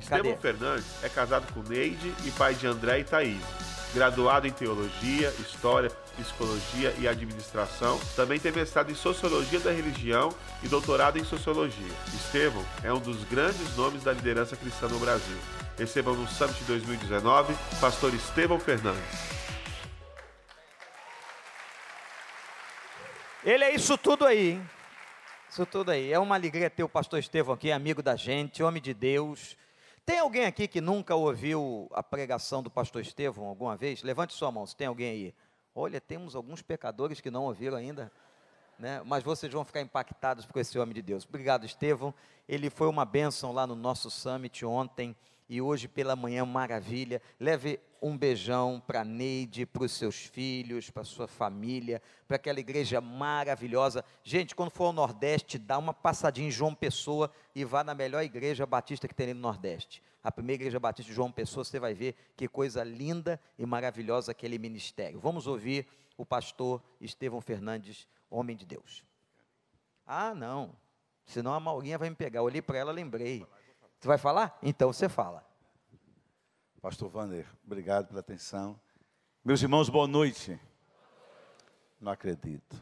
Estevão Cadê? Fernandes é casado com Neide e pai de André e Thaís. Graduado em Teologia, História, Psicologia e Administração, também tem mestrado em Sociologia da Religião e doutorado em Sociologia. Estevão é um dos grandes nomes da liderança cristã no Brasil. Recebam no Summit 2019, pastor Estevão Fernandes. Ele é isso tudo aí, hein? Isso tudo aí. É uma alegria ter o pastor Estevão aqui, amigo da gente, homem de Deus. Tem alguém aqui que nunca ouviu a pregação do pastor Estevão alguma vez? Levante sua mão, se tem alguém aí. Olha, temos alguns pecadores que não ouviram ainda, né? mas vocês vão ficar impactados por esse homem de Deus. Obrigado, Estevão. Ele foi uma bênção lá no nosso summit ontem e hoje pela manhã, maravilha. Leve um beijão para Neide, para os seus filhos, para sua família, para aquela igreja maravilhosa. Gente, quando for ao Nordeste, dá uma passadinha em João Pessoa e vá na melhor igreja batista que tem no Nordeste. A primeira igreja batista de João Pessoa, você vai ver que coisa linda e maravilhosa aquele ministério. Vamos ouvir o pastor Estevão Fernandes, homem de Deus. Ah, não. Senão a Maurinha vai me pegar. Eu olhei para ela, lembrei. Você vai falar? Então você fala. Pastor Wander, obrigado pela atenção. Meus irmãos, boa noite. Não acredito.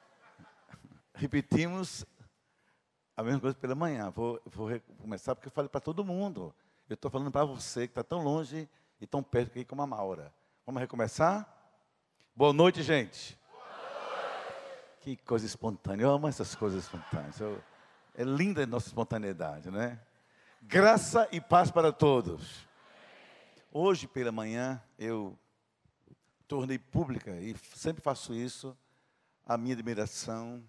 Repetimos a mesma coisa pela manhã. Vou, vou começar porque eu falei para todo mundo. Eu estou falando para você que está tão longe e tão perto aqui como a Maura. Vamos recomeçar? Boa noite, gente. Que coisa espontânea. Eu amo essas coisas espontâneas. Eu- é linda a nossa espontaneidade, né? Graça e paz para todos. Hoje pela manhã eu tornei pública e sempre faço isso a minha admiração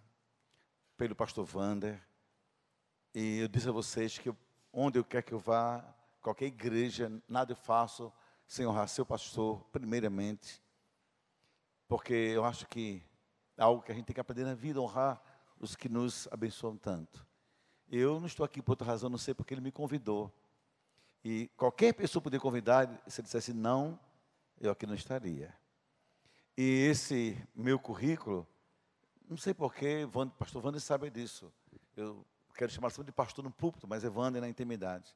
pelo pastor Wander. E eu disse a vocês que onde eu quer que eu vá, qualquer igreja, nada eu faço sem honrar seu pastor, primeiramente. Porque eu acho que é algo que a gente tem que aprender na vida, honrar os que nos abençoam tanto. Eu não estou aqui por outra razão, não sei porque ele me convidou. E qualquer pessoa poderia convidar, se ele dissesse não, eu aqui não estaria. E esse meu currículo, não sei porquê, pastor Wander sabe disso. Eu quero chamar sempre de pastor no púlpito, mas é Wander na intimidade.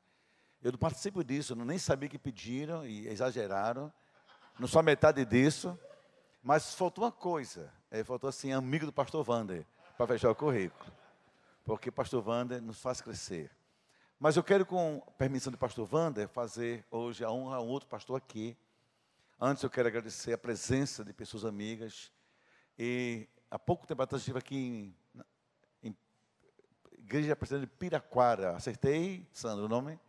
Eu não participo disso, eu nem sabia que pediram e exageraram. Não sou metade disso. Mas faltou uma coisa, é, faltou assim, amigo do pastor Wander, para fechar o currículo. Porque pastor Wander nos faz crescer. Mas eu quero, com permissão do pastor Wander, fazer hoje a honra a um outro pastor aqui. Antes eu quero agradecer a presença de pessoas amigas. E há pouco tempo atrás estive aqui em, em Igreja Presbiteriana de Piraquara. Acertei, Sandro, o nome?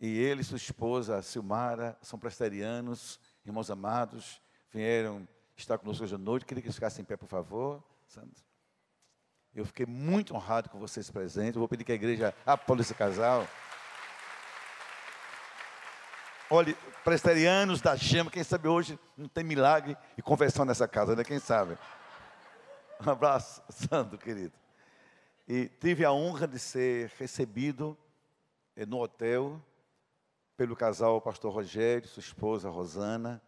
E ele e sua esposa, Silmara, são presbiterianos, irmãos amados, vieram estar conosco hoje à noite. Queria que eles ficassem em pé, por favor, Sandro. Eu fiquei muito honrado com vocês presentes. Eu vou pedir que a igreja apoie esse casal. Olha, presbiterianos da Gema, quem sabe hoje não tem milagre e conversão nessa casa, né? Quem sabe? Um abraço, Sandro, querido. E tive a honra de ser recebido eh, no hotel pelo casal pastor Rogério, sua esposa Rosana,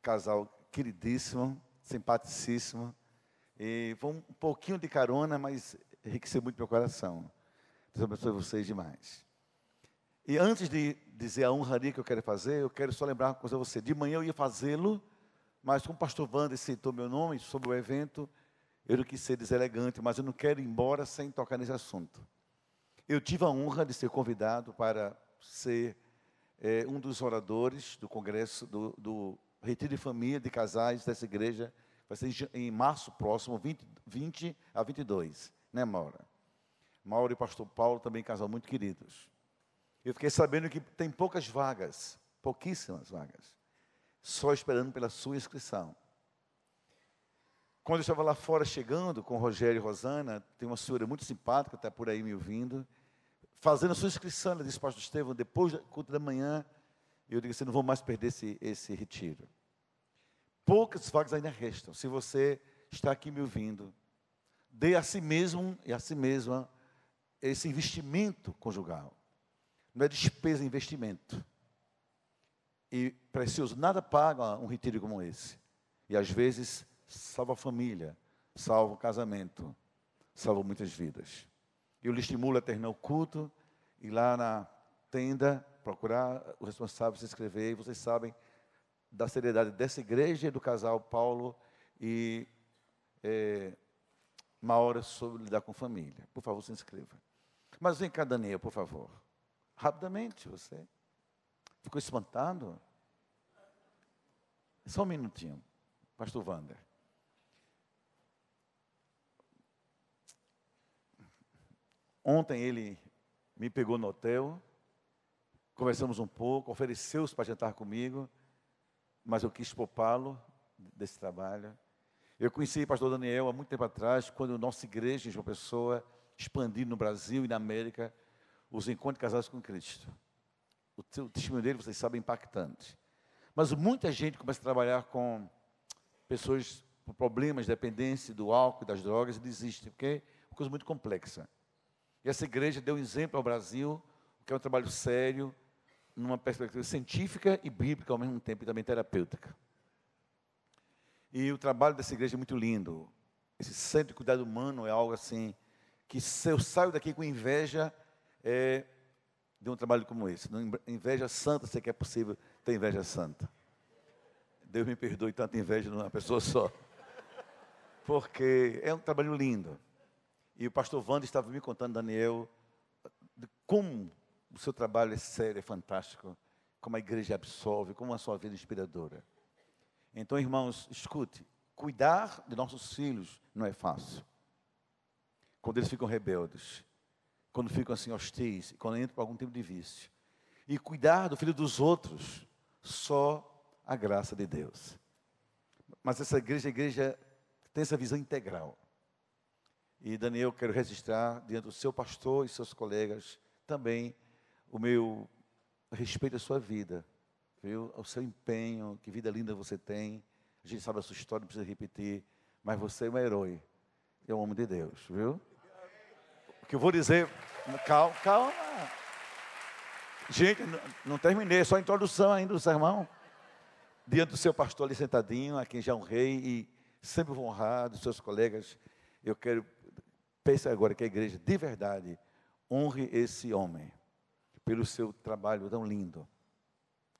casal queridíssimo, simpaticíssimo. E foi um pouquinho de carona, mas enriqueceu muito meu coração. Deus abençoe vocês demais. E antes de dizer a honraria que eu quero fazer, eu quero só lembrar uma coisa a você. De manhã eu ia fazê-lo, mas como o pastor Wander citou meu nome sobre o evento, eu não quis ser deselegante, mas eu não quero ir embora sem tocar nesse assunto. Eu tive a honra de ser convidado para ser eh, um dos oradores do congresso, do, do Retiro de Família de Casais dessa igreja. Vai ser em março próximo, 20, 20 a 22, né, Maura? Maura e pastor Paulo também casal muito queridos. Eu fiquei sabendo que tem poucas vagas, pouquíssimas vagas, só esperando pela sua inscrição. Quando eu estava lá fora chegando com o Rogério e Rosana, tem uma senhora muito simpática, está por aí me ouvindo, fazendo a sua inscrição, ela disse, pastor Estevão, depois da culto da manhã, eu digo assim, não vou mais perder esse, esse retiro. Poucas vagas ainda restam. Se você está aqui me ouvindo, dê a si mesmo e a si mesma esse investimento conjugal. Não é despesa, é investimento. E precioso, nada paga um retiro como esse. E às vezes salva a família, salva o casamento, salva muitas vidas. Eu lhe estimulo a terminar o culto e lá na tenda, procurar o responsável se inscrever. E vocês sabem da seriedade dessa igreja e do casal Paulo e é, Maura sobre lidar com família. Por favor, se inscreva. Mas vem cá, Daniel, por favor. Rapidamente, você. Ficou espantado? Só um minutinho, pastor Wander. Ontem ele me pegou no hotel, conversamos um pouco, ofereceu-se para jantar comigo, mas eu quis poupá-lo desse trabalho. Eu conheci o pastor Daniel há muito tempo atrás, quando a nossa igreja João Pessoa expandiu no Brasil e na América os encontros de casais com Cristo. O, o testemunho dele, vocês sabem, é impactante. Mas muita gente começa a trabalhar com pessoas com problemas de dependência do álcool e das drogas e desiste, porque é uma coisa muito complexa. E essa igreja deu um exemplo ao Brasil, que é um trabalho sério, numa perspectiva científica e bíblica ao mesmo tempo, e também terapêutica. E o trabalho dessa igreja é muito lindo. Esse centro de cuidado humano é algo assim, que se eu saio daqui com inveja, é de um trabalho como esse. Inveja santa, sei que é possível ter inveja santa. Deus me perdoe tanta inveja numa pessoa só. Porque é um trabalho lindo. E o pastor Wanda estava me contando, Daniel, de como o seu trabalho é sério, é fantástico, como a igreja absolve, como a sua vida é inspiradora. Então, irmãos, escute: cuidar de nossos filhos não é fácil. Quando eles ficam rebeldes, quando ficam assim hostis, quando entram por algum tipo de vício. E cuidar do filho dos outros, só a graça de Deus. Mas essa igreja, a igreja tem essa visão integral. E Daniel, quero registrar diante do seu pastor e seus colegas também o meu respeito à sua vida, viu? Ao seu empenho, que vida linda você tem. A gente sabe a sua história, não precisa repetir, mas você é um herói, é um homem de Deus, viu? O que eu vou dizer, calma, calma. Gente, não, terminei, só a introdução ainda do sermão. Diante do seu pastor ali sentadinho, a quem já honrei e sempre vou honrar, dos seus colegas, eu quero Pense agora que a igreja, de verdade, honre esse homem pelo seu trabalho tão lindo,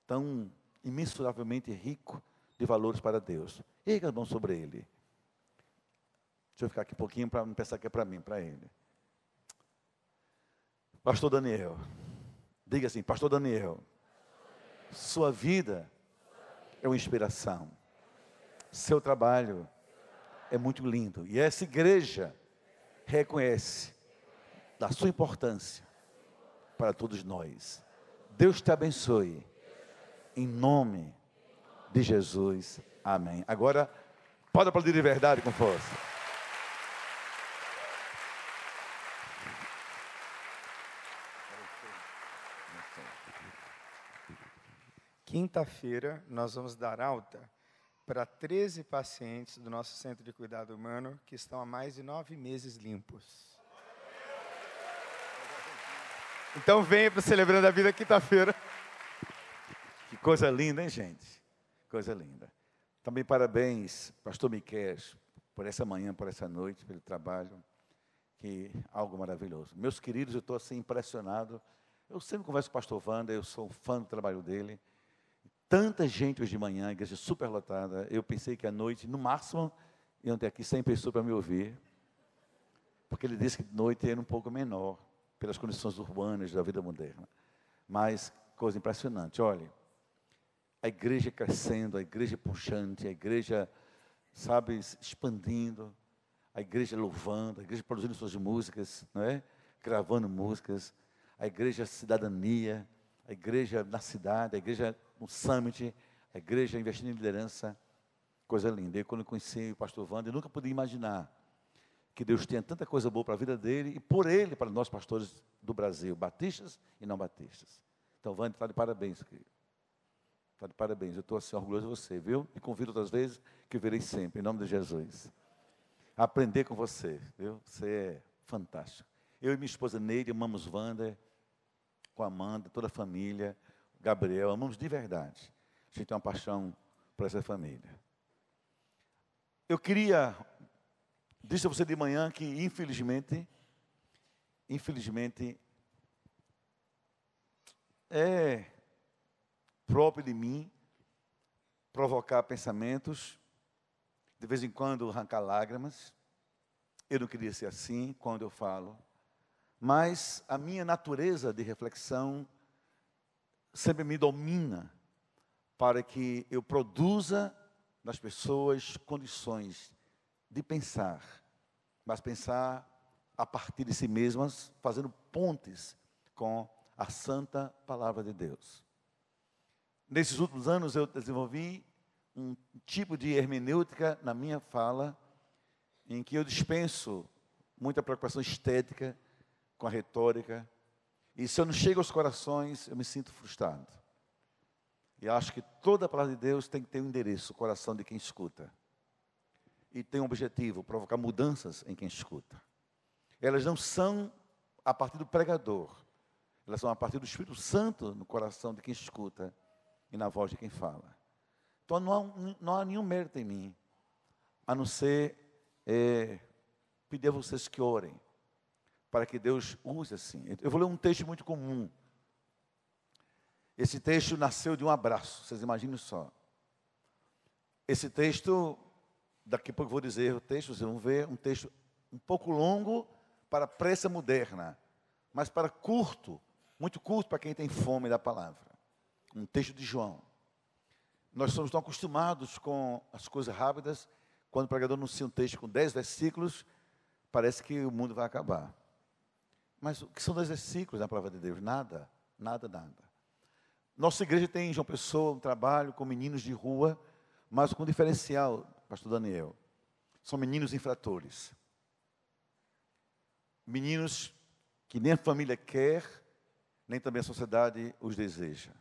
tão imensuravelmente rico de valores para Deus. Erga a mão sobre ele. Deixa eu ficar aqui um pouquinho para não pensar que é para mim, para ele. Pastor Daniel, diga assim, Pastor Daniel, sua vida é uma inspiração. Seu trabalho é muito lindo. E essa igreja reconhece da sua importância para todos nós. Deus te abençoe. Em nome de Jesus. Amém. Agora, pode aplaudir de verdade com força. Quinta-feira, nós vamos dar alta para 13 pacientes do nosso centro de cuidado humano que estão há mais de nove meses limpos. Então venha para Celebrando a Vida quinta-feira. Que coisa linda, hein, gente? Coisa linda. Também parabéns, pastor Miquel, por essa manhã, por essa noite, pelo trabalho. Que algo maravilhoso. Meus queridos, eu estou assim impressionado. Eu sempre converso com o pastor Wanda, eu sou um fã do trabalho dele tanta gente hoje de manhã, igreja super lotada. Eu pensei que à noite, no máximo, iam ter aqui 100 pessoas para me ouvir. Porque ele disse que de noite era um pouco menor, pelas condições urbanas da vida moderna. Mas, coisa impressionante, olha, a igreja crescendo, a igreja puxante, a igreja, sabe, expandindo, a igreja louvando, a igreja produzindo suas músicas, não é? gravando músicas, a igreja cidadania, a igreja na cidade, a igreja no summit, a igreja investindo em liderança, coisa linda. E quando eu conheci o pastor Wander, eu nunca podia imaginar que Deus tenha tanta coisa boa para a vida dele e por ele para nós pastores do Brasil, batistas e não batistas. Então, Wander, está de parabéns, querido. Está de parabéns. Eu estou assim orgulhoso de você, viu? E convido outras vezes que verei sempre, em nome de Jesus. aprender com você, viu? Você é fantástico. Eu e minha esposa Neide amamos Wander com a Amanda, toda a família, Gabriel, amamos de verdade. A gente tem uma paixão por essa família. Eu queria, disse a você de manhã que, infelizmente, infelizmente, é próprio de mim provocar pensamentos, de vez em quando arrancar lágrimas. Eu não queria ser assim quando eu falo, mas a minha natureza de reflexão sempre me domina para que eu produza nas pessoas condições de pensar, mas pensar a partir de si mesmas, fazendo pontes com a santa palavra de Deus. Nesses últimos anos eu desenvolvi um tipo de hermenêutica na minha fala, em que eu dispenso muita preocupação estética com a retórica, e se eu não chego aos corações, eu me sinto frustrado. E acho que toda a palavra de Deus tem que ter um endereço, o coração de quem escuta. E tem um objetivo, provocar mudanças em quem escuta. Elas não são a partir do pregador, elas são a partir do Espírito Santo no coração de quem escuta e na voz de quem fala. Então não há, não há nenhum mérito em mim, a não ser é, pedir a vocês que orem, para que Deus use assim. Eu vou ler um texto muito comum. Esse texto nasceu de um abraço, vocês imaginem só. Esse texto, daqui a pouco vou dizer o texto, vocês vão ver, um texto um pouco longo para pressa moderna, mas para curto, muito curto para quem tem fome da palavra. Um texto de João. Nós somos tão acostumados com as coisas rápidas, quando o pregador anuncia um texto com dez versículos, parece que o mundo vai acabar. Mas o que são dez versículos na palavra de Deus? Nada, nada, nada. Nossa igreja tem em João Pessoa um trabalho com meninos de rua, mas com diferencial, pastor Daniel. São meninos infratores. Meninos que nem a família quer, nem também a sociedade os deseja.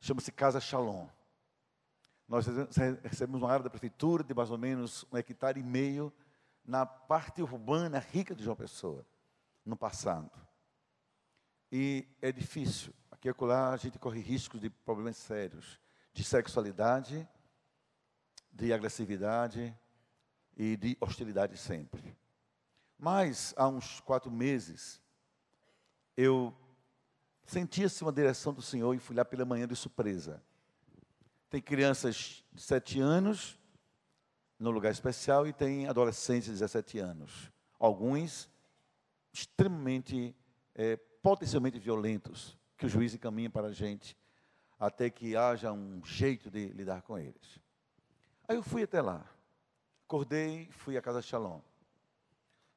Chama-se Casa Shalom. Nós recebemos uma área da prefeitura de mais ou menos um hectare e meio na parte urbana rica de João Pessoa, no passado. E é difícil. Aqui e acolá a gente corre riscos de problemas sérios, de sexualidade, de agressividade e de hostilidade sempre. Mas, há uns quatro meses, eu sentia-se uma direção do Senhor e fui lá pela manhã de surpresa. Tem crianças de sete anos no lugar especial e tem adolescentes de 17 anos. Alguns extremamente, é, potencialmente violentos, que o juiz encaminha para a gente, até que haja um jeito de lidar com eles. Aí eu fui até lá, acordei, fui à Casa Shalom.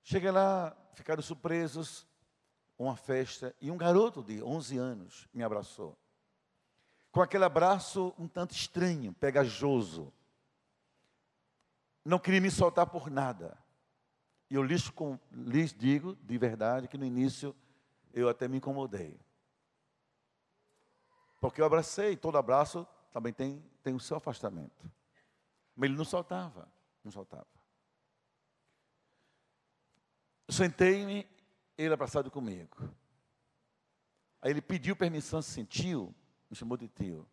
Cheguei lá, ficaram surpresos, uma festa, e um garoto de 11 anos me abraçou com aquele abraço um tanto estranho, pegajoso. Não queria me soltar por nada. E eu lhes, com, lhes digo de verdade que no início eu até me incomodei. Porque eu abracei, todo abraço também tem, tem o seu afastamento. Mas ele não soltava, não soltava. Sentei-me, ele abraçado comigo. Aí ele pediu permissão, se sentiu, me chamou de tio.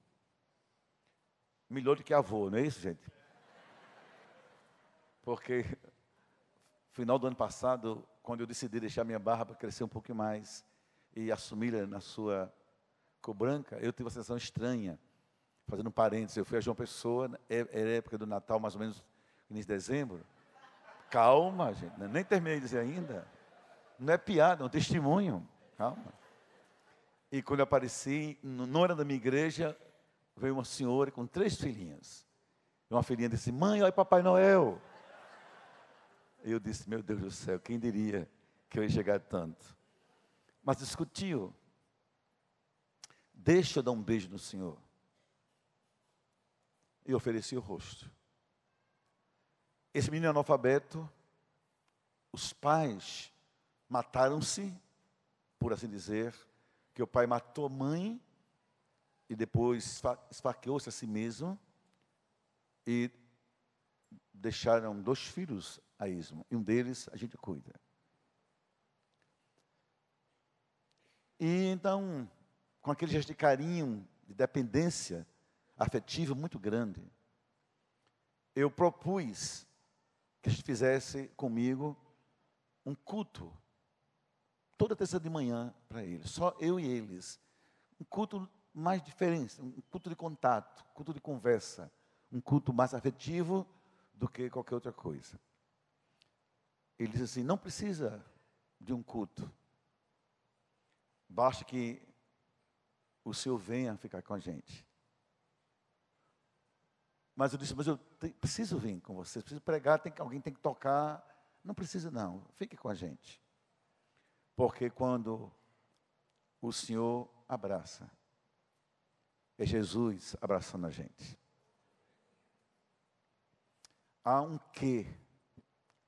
Melhor do que avô, não é isso, gente? Porque final do ano passado, quando eu decidi deixar minha barba crescer um pouco mais e assumi-la na sua cor branca, eu tive uma sensação estranha. Fazendo um parênteses, eu fui a João Pessoa, é, era época do Natal, mais ou menos início de dezembro. Calma, gente, nem terminei de dizer ainda. Não é piada, é um testemunho. Calma. E quando eu apareci, não era da minha igreja, veio uma senhora com três filhinhas. E uma filhinha disse: Mãe, olha Papai Noel. Eu disse: Meu Deus do céu, quem diria que eu ia chegar tanto? Mas discutiu. Deixa eu dar um beijo no Senhor. E ofereci o rosto. Esse menino analfabeto, os pais mataram-se, por assim dizer, que o pai matou a mãe e depois esfaqueou-se a si mesmo e deixaram dois filhos a ismo. E um deles a gente cuida. E então, com aquele gesto de carinho, de dependência afetiva muito grande, eu propus que a gente fizesse comigo um culto toda terça de manhã para eles, só eu e eles, um culto mais diferente, um culto de contato, um culto de conversa, um culto mais afetivo do que qualquer outra coisa. Ele diz assim: não precisa de um culto, basta que o Senhor venha ficar com a gente. Mas eu disse, mas eu te, preciso vir com vocês, preciso pregar, tem alguém tem que tocar. Não precisa não, fique com a gente. Porque quando o Senhor abraça, é Jesus abraçando a gente. Há um quê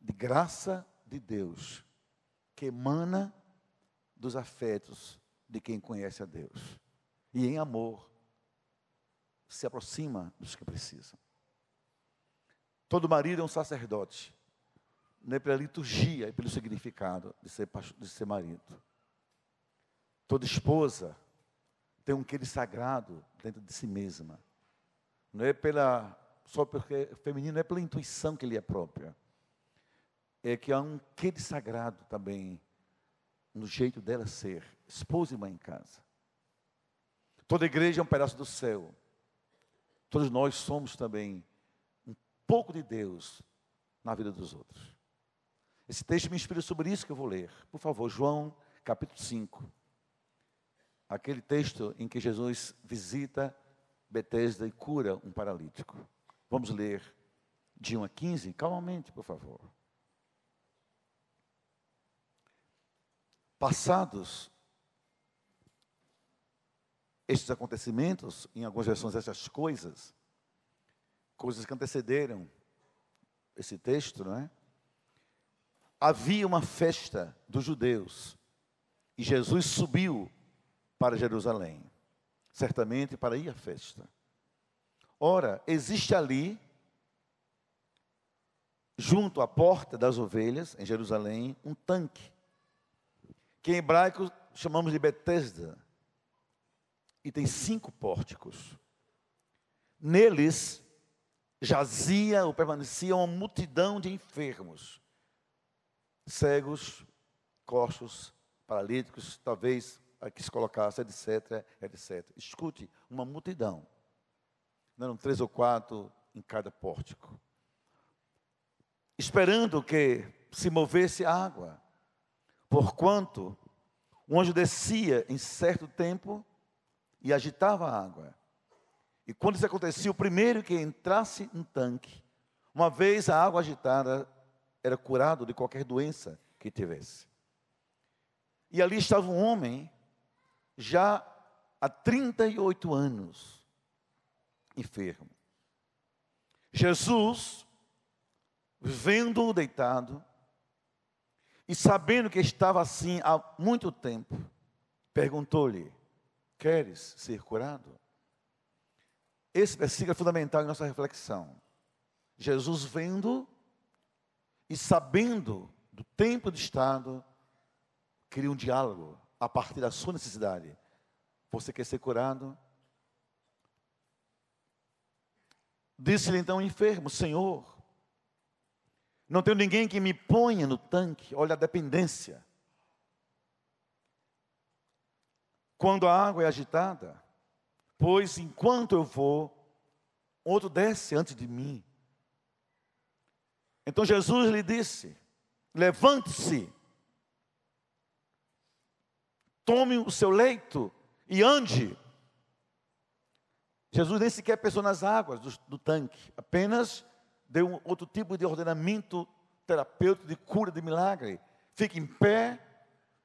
de graça de Deus que emana dos afetos de quem conhece a Deus. E em amor se aproxima dos que precisam. Todo marido é um sacerdote. Não é pela liturgia, é pelo significado de ser, de ser marido. Toda esposa tem um de sagrado dentro de si mesma. Não é pela, só porque feminino, não é pela intuição que lhe é própria. É que há um de sagrado também no jeito dela ser, esposa e mãe em casa. Toda igreja é um pedaço do céu. Todos nós somos também um pouco de Deus na vida dos outros. Esse texto me inspira sobre isso que eu vou ler. Por favor, João capítulo 5. Aquele texto em que Jesus visita Betesda e cura um paralítico. Vamos ler de 1 a 15, calmamente, por favor. Passados estes acontecimentos, em algumas versões, essas coisas, coisas que antecederam esse texto, não é? Havia uma festa dos judeus e Jesus subiu para Jerusalém, certamente para ir à festa. Ora, existe ali, junto à porta das ovelhas, em Jerusalém, um tanque, que em hebraico chamamos de Betesda, e tem cinco pórticos. Neles jazia ou permanecia uma multidão de enfermos, cegos, coxos, paralíticos, talvez aqui se colocasse, etc, etc. Escute, uma multidão. Não eram três ou quatro em cada pórtico. Esperando que se movesse água. Porquanto um anjo descia em certo tempo e agitava a água. E quando isso acontecia, o primeiro que entrasse no tanque, uma vez a água agitada, era curado de qualquer doença que tivesse. E ali estava um homem, já há 38 anos, enfermo. Jesus, vendo-o deitado, e sabendo que estava assim há muito tempo, perguntou-lhe: Queres ser curado? Esse versículo é fundamental em nossa reflexão. Jesus vendo e sabendo do tempo de estado, cria um diálogo a partir da sua necessidade. Você quer ser curado? Disse-lhe então o enfermo: Senhor, não tenho ninguém que me ponha no tanque. Olha a dependência. Quando a água é agitada, pois enquanto eu vou, outro desce antes de mim. Então Jesus lhe disse: levante-se, tome o seu leito e ande. Jesus nem sequer pensou nas águas do, do tanque, apenas deu um outro tipo de ordenamento terapêutico de cura de milagre. Fique em pé,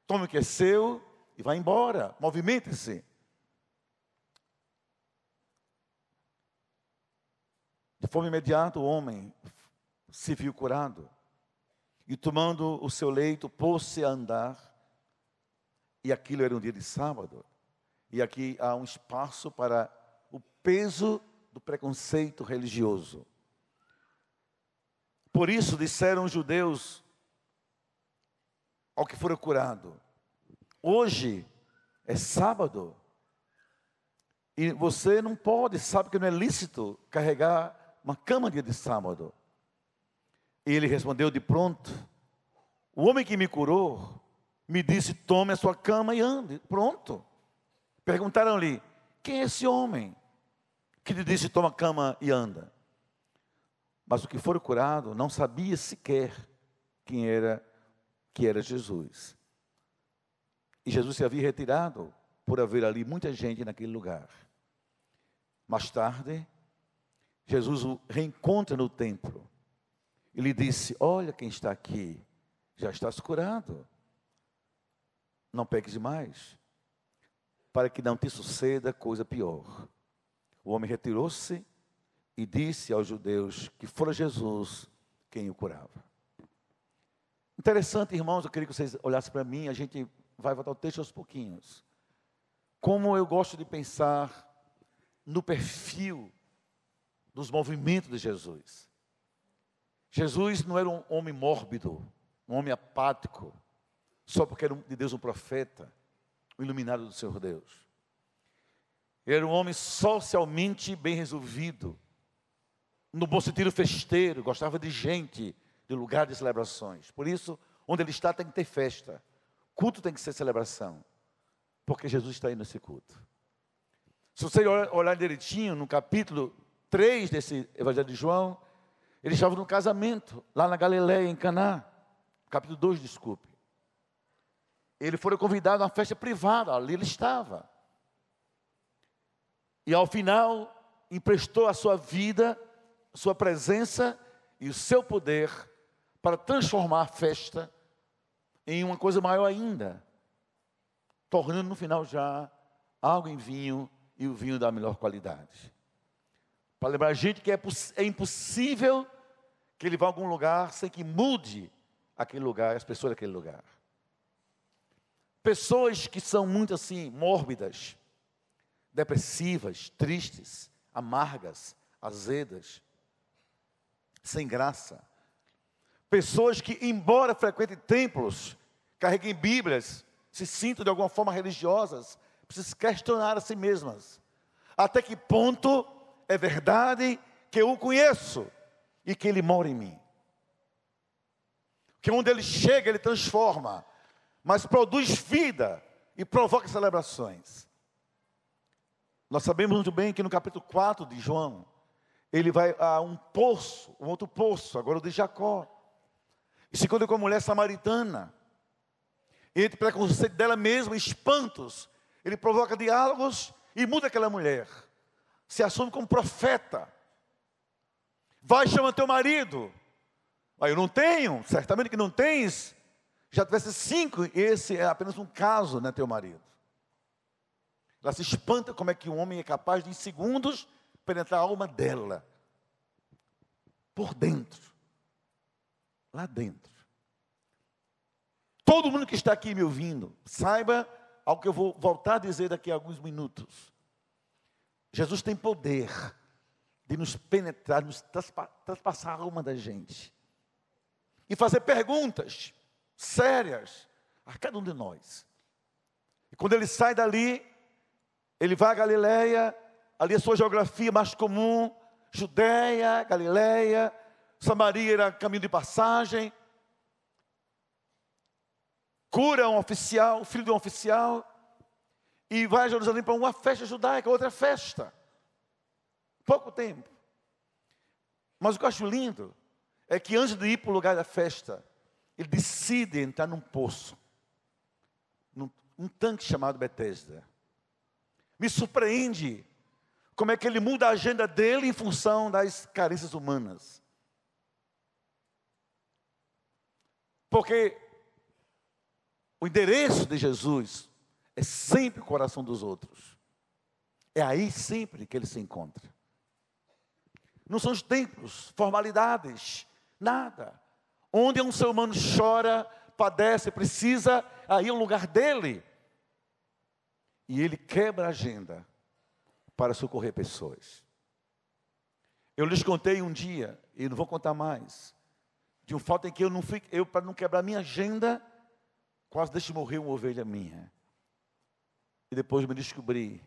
tome o que é seu e vá embora, movimente-se. De forma imediata, o homem se viu curado e, tomando o seu leito, pôs-se a andar. E aquilo era um dia de sábado. E aqui há um espaço para o peso do preconceito religioso. Por isso disseram os judeus ao que fora curado: Hoje é sábado. E você não pode, sabe que não é lícito carregar uma cama dia de sábado. E ele respondeu de pronto: O homem que me curou me disse: Tome a sua cama e ande. Pronto. Perguntaram-lhe: Quem é esse homem que lhe disse: Toma cama e anda? Mas o que for curado não sabia sequer quem era que era Jesus. E Jesus se havia retirado por haver ali muita gente naquele lugar. Mais tarde, Jesus o reencontra no templo. E lhe disse: Olha quem está aqui, já estás curado. Não peques mais, para que não te suceda coisa pior. O homem retirou-se e disse aos judeus que fora Jesus quem o curava. Interessante, irmãos, eu queria que vocês olhassem para mim, a gente vai voltar o texto aos pouquinhos. Como eu gosto de pensar no perfil dos movimentos de Jesus. Jesus não era um homem mórbido, um homem apático, só porque era de Deus um profeta, um iluminado do Senhor Deus. Ele era um homem socialmente bem resolvido, no bom sentido festeiro, gostava de gente, de lugar de celebrações. Por isso, onde ele está tem que ter festa. Culto tem que ser celebração. Porque Jesus está aí nesse culto. Se você olhar direitinho no capítulo 3 desse Evangelho de João, ele estava no casamento, lá na Galiléia, em Caná. Capítulo 2, desculpe. Ele foi convidado a uma festa privada, ali ele estava. E ao final, emprestou a sua vida, sua presença e o seu poder para transformar a festa em uma coisa maior ainda, tornando no final já algo em vinho e o vinho da melhor qualidade. Para lembrar a gente que é, é impossível que ele vá a algum lugar sem que mude aquele lugar, as pessoas daquele lugar. Pessoas que são muito assim, mórbidas, depressivas, tristes, amargas, azedas, sem graça, Pessoas que, embora frequentem templos, carreguem Bíblias, se sintam de alguma forma religiosas, precisam questionar a si mesmas. Até que ponto é verdade que eu o conheço e que ele mora em mim? Que onde ele chega, ele transforma, mas produz vida e provoca celebrações. Nós sabemos muito bem que no capítulo 4 de João, ele vai a um poço, um outro poço, agora o de Jacó. E se encontra com a mulher samaritana. Entre preconceito dela mesma, espantos. Ele provoca diálogos e muda aquela mulher. Se assume como profeta. Vai chama teu marido. Aí eu não tenho, certamente que não tens. Já tivesse cinco, esse é apenas um caso, né, teu marido. Ela se espanta como é que um homem é capaz de, em segundos, penetrar a alma dela. Por dentro lá dentro. Todo mundo que está aqui me ouvindo, saiba algo que eu vou voltar a dizer daqui a alguns minutos. Jesus tem poder de nos penetrar, nos traspassar a alma da gente. E fazer perguntas sérias a cada um de nós. E quando ele sai dali, ele vai a Galileia, ali a sua geografia mais comum, Judéia, Galileia, Samaria era caminho de passagem. Cura um oficial, filho de um oficial. E vai a Jerusalém para uma festa judaica, outra festa. Pouco tempo. Mas o que eu acho lindo é que antes de ir para o lugar da festa, ele decide entrar num poço, num um tanque chamado Bethesda. Me surpreende como é que ele muda a agenda dele em função das carências humanas. Porque o endereço de Jesus é sempre o coração dos outros. É aí sempre que ele se encontra. Não são os templos, formalidades, nada. Onde um ser humano chora, padece, precisa, aí é o lugar dele. E ele quebra a agenda para socorrer pessoas. Eu lhes contei um dia, e não vou contar mais, de um fato em que eu não fui, eu para não quebrar minha agenda, quase deixei morrer uma ovelha minha. E depois me descobri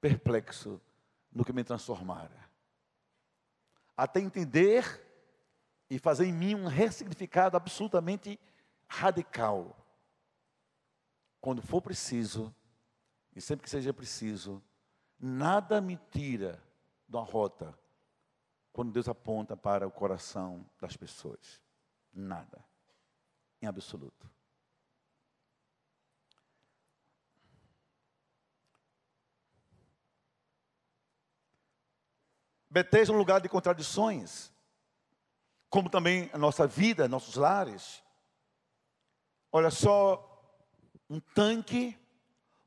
perplexo no que me transformara. Até entender e fazer em mim um ressignificado absolutamente radical. quando for preciso, e sempre que seja preciso, nada me tira da rota quando Deus aponta para o coração das pessoas. Nada. Em absoluto. Betesda é um lugar de contradições, como também a nossa vida, nossos lares. Olha só, um tanque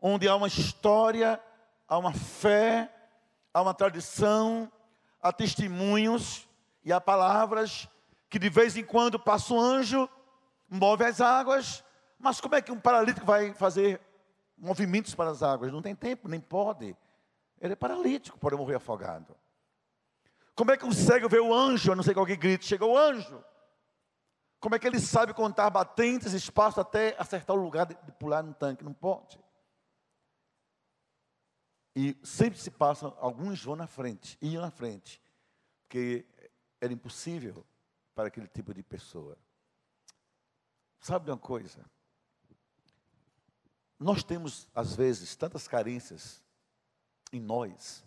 onde há uma história, há uma fé, há uma tradição, há testemunhos e há palavras que de vez em quando passa um anjo, move as águas, mas como é que um paralítico vai fazer movimentos para as águas? Não tem tempo, nem pode. Ele é paralítico, pode morrer afogado. Como é que um cego vê o anjo, a não ser que alguém grite, chegou o anjo? Como é que ele sabe contar batentes, espaço até acertar o lugar de, de pular no tanque? Não pode. E sempre se passam, alguns vão na frente, iam na frente, porque era impossível para aquele tipo de pessoa. Sabe uma coisa? Nós temos, às vezes, tantas carências em nós,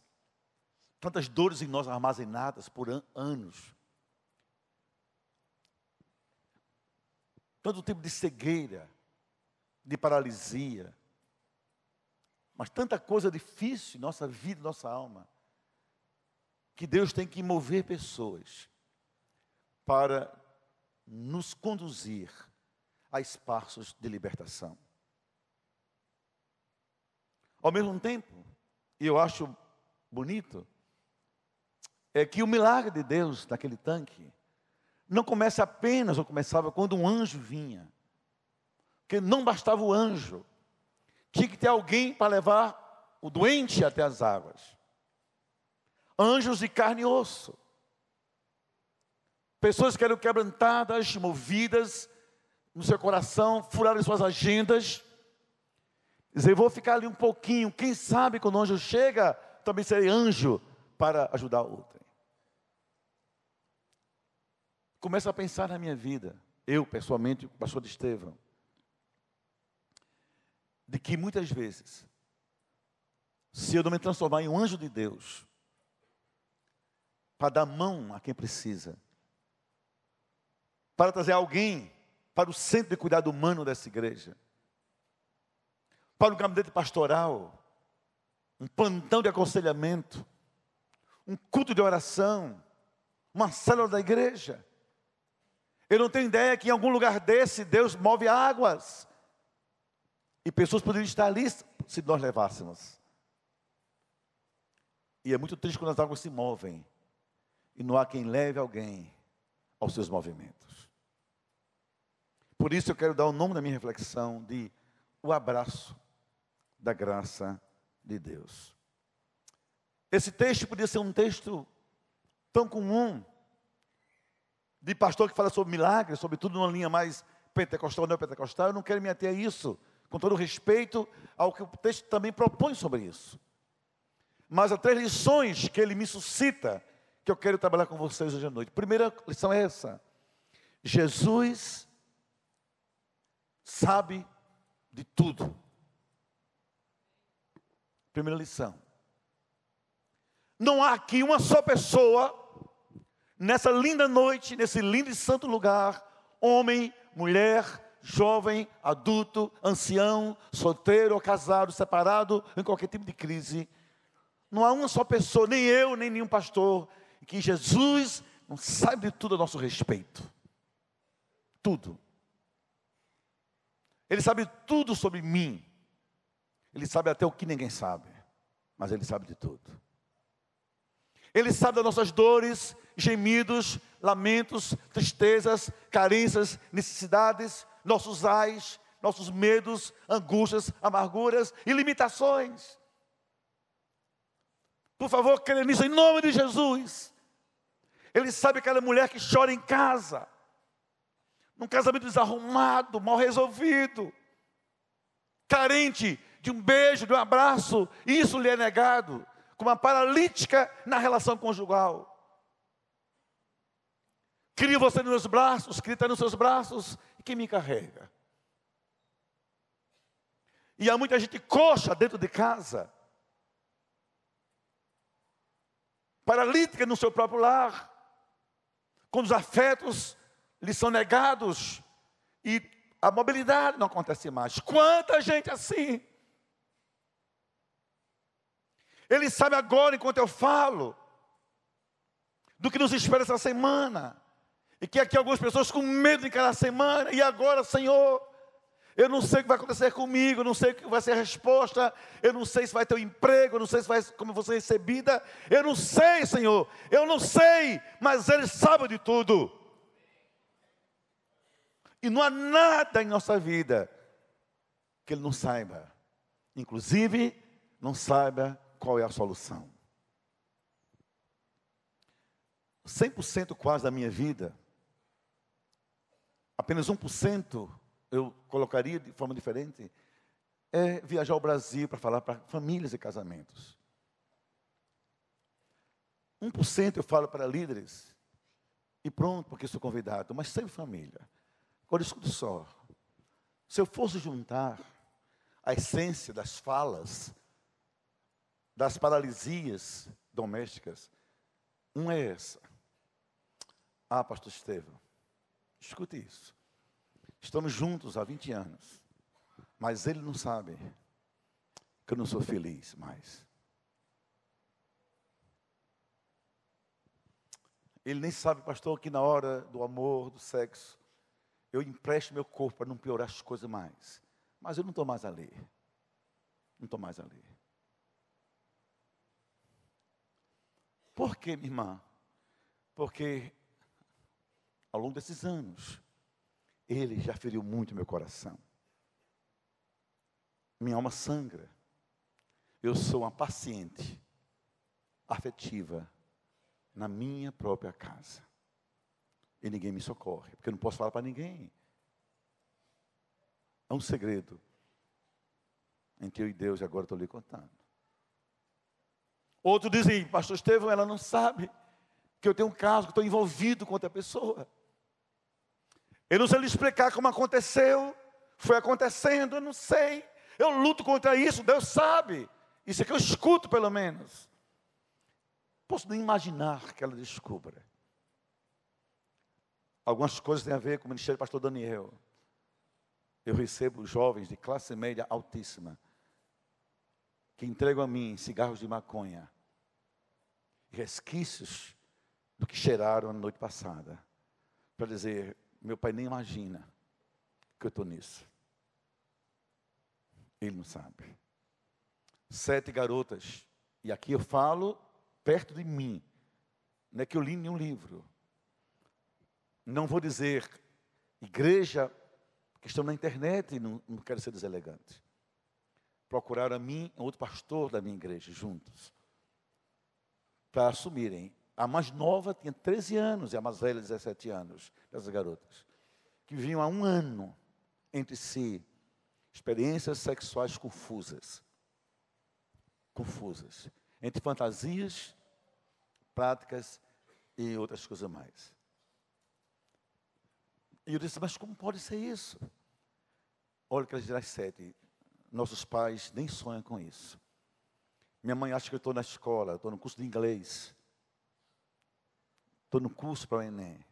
tantas dores em nós armazenadas por an anos. Tanto tipo de cegueira, de paralisia, mas tanta coisa difícil nossa vida, nossa alma, que Deus tem que mover pessoas para nos conduzir a espaços de libertação. Ao mesmo tempo, e eu acho bonito, é que o milagre de Deus naquele tanque não começa apenas, ou começava quando um anjo vinha. Porque não bastava o anjo, tinha que ter alguém para levar o doente até as águas. Anjos de carne e osso. Pessoas que eram quebrantadas, movidas no seu coração, furaram suas agendas. Dizer, vou ficar ali um pouquinho. Quem sabe quando o anjo chega, também serei anjo para ajudar outro. começo a pensar na minha vida, eu pessoalmente, o pastor Estevão, de que muitas vezes, se eu não me transformar em um anjo de Deus, para dar mão a quem precisa, para trazer alguém para o centro de cuidado humano dessa igreja, para um gabinete pastoral, um plantão de aconselhamento, um culto de oração, uma célula da igreja. Eu não tenho ideia que em algum lugar desse Deus move águas. E pessoas poderiam estar ali se nós levássemos. E é muito triste quando as águas se movem e não há quem leve alguém aos seus movimentos. Por isso eu quero dar o nome da minha reflexão de o abraço da graça de Deus. Esse texto podia ser um texto tão comum, de pastor que fala sobre milagres, sobretudo numa linha mais pentecostal, não pentecostal, eu não quero me ater a isso, com todo respeito ao que o texto também propõe sobre isso. Mas há três lições que ele me suscita, que eu quero trabalhar com vocês hoje à noite. Primeira lição é essa: Jesus sabe de tudo. Primeira lição. Não há aqui uma só pessoa nessa linda noite, nesse lindo e santo lugar, homem, mulher, jovem, adulto, ancião, solteiro ou casado, separado, em qualquer tipo de crise. Não há uma só pessoa, nem eu, nem nenhum pastor, que Jesus não sabe de tudo a nosso respeito. Tudo. Ele sabe tudo sobre mim. Ele sabe até o que ninguém sabe, mas ele sabe de tudo. Ele sabe das nossas dores, gemidos, lamentos, tristezas, carências, necessidades, nossos ais, nossos medos, angústias, amarguras e limitações. Por favor, creia nisso em nome de Jesus. Ele sabe aquela mulher que chora em casa, num casamento desarrumado, mal resolvido, carente de um beijo, de um abraço, e isso lhe é negado como uma paralítica na relação conjugal. Cria você nos meus braços, cria nos seus braços, e quem me carrega? E há muita gente coxa dentro de casa. Paralítica no seu próprio lar. Quando os afetos lhe são negados e a mobilidade não acontece mais. Quanta gente assim. Ele sabe agora, enquanto eu falo, do que nos espera essa semana. E que aqui algumas pessoas com medo de cada semana. E agora, Senhor, eu não sei o que vai acontecer comigo, não sei o que vai ser a resposta, eu não sei se vai ter um emprego, não sei se vai como você recebida, eu não sei, Senhor, eu não sei, mas Ele sabe de tudo. E não há nada em nossa vida que Ele não saiba, inclusive não saiba qual é a solução. 100% quase da minha vida, apenas 1% eu colocaria de forma diferente, é viajar ao Brasil para falar para famílias e casamentos. 1% eu falo para líderes, e pronto, porque sou convidado, mas sempre família. Agora escuta só, se eu fosse juntar a essência das falas, das paralisias domésticas, uma é essa. Ah, pastor Estevam, escute isso. Estamos juntos há 20 anos. Mas ele não sabe que eu não sou feliz mais. Ele nem sabe, pastor, que na hora do amor, do sexo, eu empresto meu corpo para não piorar as coisas mais. Mas eu não estou mais ali. Não estou mais ali. Por quê, minha irmã? Porque ao longo desses anos, ele já feriu muito meu coração. Minha alma sangra. Eu sou uma paciente, afetiva, na minha própria casa. E ninguém me socorre, porque eu não posso falar para ninguém. É um segredo entre eu e Deus, e agora estou lhe contando. Outro dizem, pastor Estevão, ela não sabe que eu tenho um caso, que estou envolvido com outra pessoa. Eu não sei lhe explicar como aconteceu, foi acontecendo, eu não sei. Eu luto contra isso, Deus sabe. Isso é que eu escuto, pelo menos. Posso nem imaginar que ela descubra. Algumas coisas têm a ver com o ministério do pastor Daniel. Eu recebo jovens de classe média altíssima que entregam a mim cigarros de maconha, resquícios do que cheiraram na noite passada, para dizer: meu pai nem imagina que eu estou nisso. Ele não sabe. Sete garotas, e aqui eu falo perto de mim, não é que eu li nenhum livro. Não vou dizer igreja, que estão na internet e não, não quero ser deselegante. Procuraram a mim, outro pastor da minha igreja, juntos, para assumirem a mais nova tinha 13 anos e a mais velha 17 anos, dessas garotas, que viviam há um ano entre si, experiências sexuais confusas. Confusas. Entre fantasias, práticas e outras coisas mais. E eu disse, mas como pode ser isso? Olha que elas sete. Nossos pais nem sonham com isso. Minha mãe acha que eu estou na escola, estou no curso de inglês. Estou no curso para o Enem.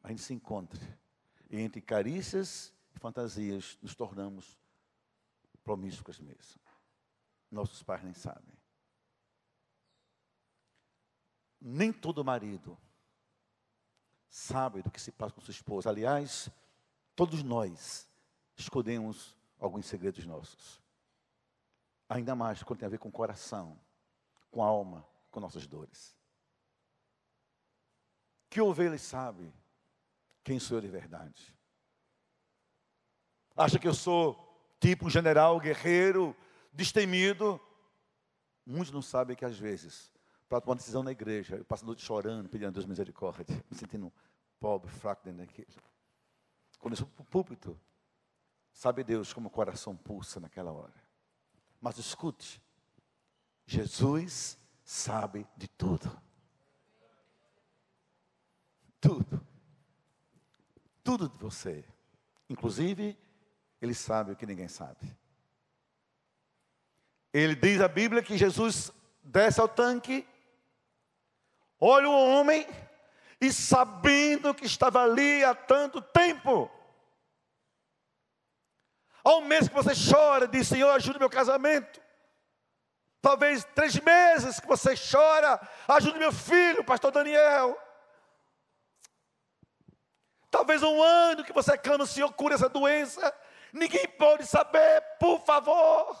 A gente se encontra. E entre carícias e fantasias nos tornamos promíscuas mesmo. Nossos pais nem sabem. Nem todo marido sabe do que se passa com sua esposa. Aliás, todos nós escondemos alguns segredos nossos. Ainda mais quando tem a ver com o coração, com a alma, com nossas dores. Que ovelha sabe quem sou eu de verdade? Acha que eu sou tipo um general guerreiro, destemido? Muitos não sabem que às vezes, para tomar decisão na igreja, eu passo a noite chorando, pedindo a Deus misericórdia, me sentindo pobre, fraco dentro daquilo. Quando eu sou para o púlpito, sabe Deus como o coração pulsa naquela hora. Mas escute, Jesus sabe de tudo. Tudo. Tudo de você. Inclusive, Ele sabe o que ninguém sabe. Ele diz a Bíblia que Jesus desce ao tanque, olha o homem e sabendo que estava ali há tanto tempo, ao mês que você chora, diz: Senhor, ajude meu casamento. Talvez três meses que você chora, ajude meu filho, pastor Daniel. Talvez um ano que você clama, Senhor, cura essa doença. Ninguém pode saber, por favor.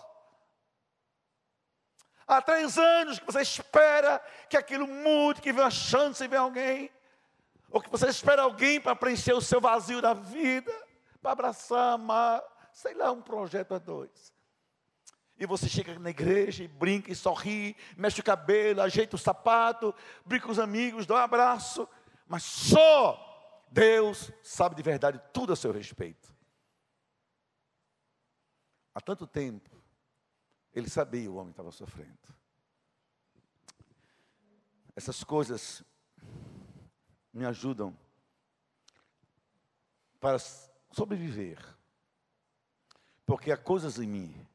Há três anos que você espera que aquilo mude, que venha uma chance, venha alguém. Ou que você espera alguém para preencher o seu vazio da vida, para abraçar, amar, sei lá, um projeto a dois. E você chega na igreja e brinca e sorri, mexe o cabelo, ajeita o sapato, brinca com os amigos, dá um abraço. Mas só Deus sabe de verdade tudo a seu respeito. Há tanto tempo, ele sabia o homem estava sofrendo. Essas coisas me ajudam para sobreviver. Porque há coisas em mim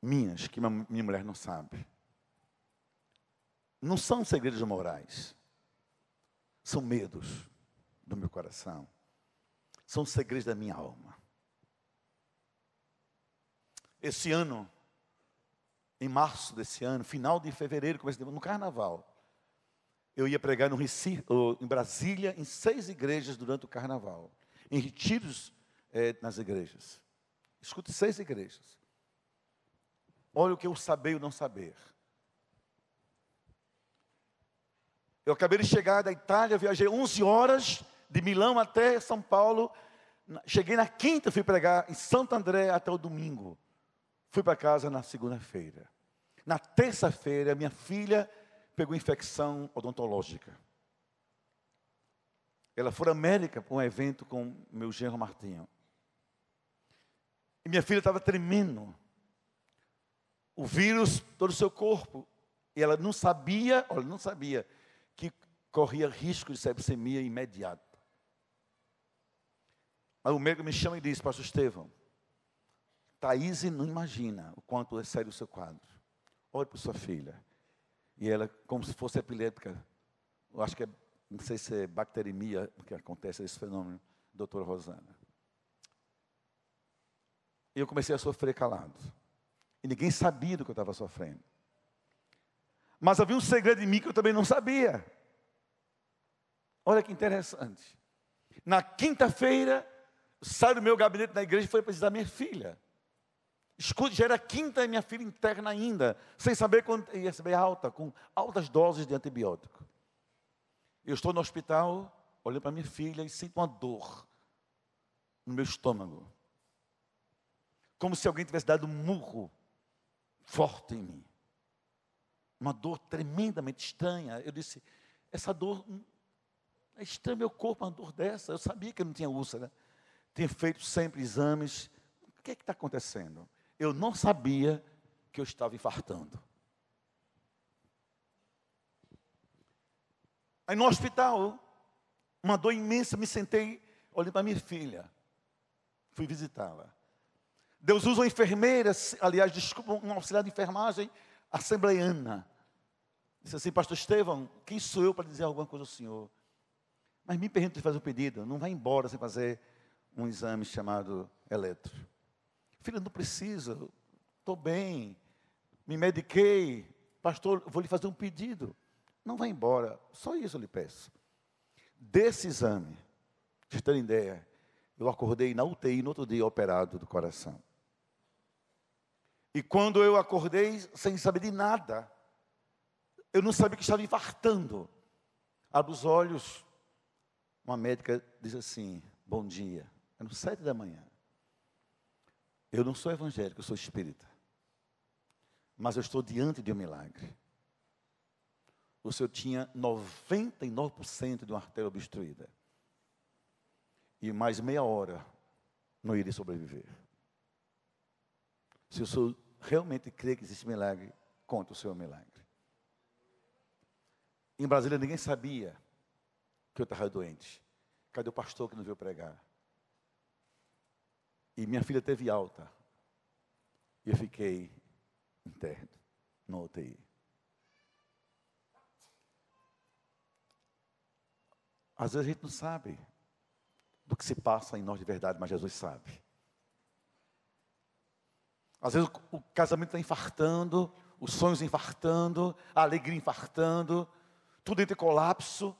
minhas que minha mulher não sabe. Não são segredos morais. São medos do meu coração. São segredos da minha alma. Esse ano, em março desse ano, final de fevereiro, começo de no carnaval, eu ia pregar no Recife, em Brasília, em seis igrejas durante o carnaval, em retiros é, nas igrejas. Escute, seis igrejas. Olha o que eu saber e o não saber. Eu acabei de chegar da Itália, viajei 11 horas de Milão até São Paulo. Cheguei na quinta, fui pregar em Santo André até o domingo. Fui para casa na segunda-feira. Na terça-feira, minha filha pegou infecção odontológica. Ela foi à América para um evento com meu genro Martinho. E minha filha estava tremendo o vírus todo o seu corpo. E ela não sabia, olha, não sabia que corria risco de sepsemia imediato. Aí o médico me chama e diz, pastor Estevão, Thaís não imagina o quanto é sério o seu quadro. Olhe para sua filha. E ela, como se fosse epiléptica, eu acho que é, não sei se é bacteremia que acontece esse fenômeno, doutora Rosana. E eu comecei a sofrer calado. E ninguém sabia do que eu estava sofrendo. Mas havia um segredo em mim que eu também não sabia. Olha que interessante. Na quinta-feira, saio do meu gabinete na igreja e foi visitar minha filha. Escute, já era quinta e minha filha interna ainda, sem saber quando ia receber alta, com altas doses de antibiótico. Eu estou no hospital, olhando para minha filha e sinto uma dor no meu estômago. Como se alguém tivesse dado um murro forte em mim. Uma dor tremendamente estranha. Eu disse, essa dor hum, é estranha meu corpo, uma dor dessa. Eu sabia que eu não tinha úlcera. Tinha feito sempre exames. O que é está acontecendo? Eu não sabia que eu estava infartando. Aí no hospital, uma dor imensa, me sentei, olhei para minha filha. Fui visitá-la. Deus usa uma enfermeira, aliás, desculpa, um auxiliar de enfermagem assembleiana. Disse assim, pastor Estevão, quem sou eu para dizer alguma coisa ao senhor? Mas me permite de fazer um pedido, não vai embora sem fazer um exame chamado eletro. Filha, não precisa, estou bem, me mediquei, pastor, vou lhe fazer um pedido. Não vai embora, só isso eu lhe peço. Desse exame, de ter ideia, eu acordei na UTI no outro dia operado do coração. E quando eu acordei, sem saber de nada, eu não sabia que estava infartando. Abro os olhos, uma médica diz assim: Bom dia. É no sete da manhã. Eu não sou evangélico, eu sou espírita. Mas eu estou diante de um milagre. O senhor tinha 99% de uma artéria obstruída. E mais meia hora não iria sobreviver. Se o senhor realmente crê que existe milagre, conta o seu milagre. Em Brasília ninguém sabia que eu estava doente. Cadê o pastor que não veio pregar? E minha filha teve alta. E eu fiquei interno, no UTI. Às vezes a gente não sabe do que se passa em nós de verdade, mas Jesus sabe. Às vezes o, casamento está infartando, os sonhos infartando, a alegria infartando, tudo entra em colapso,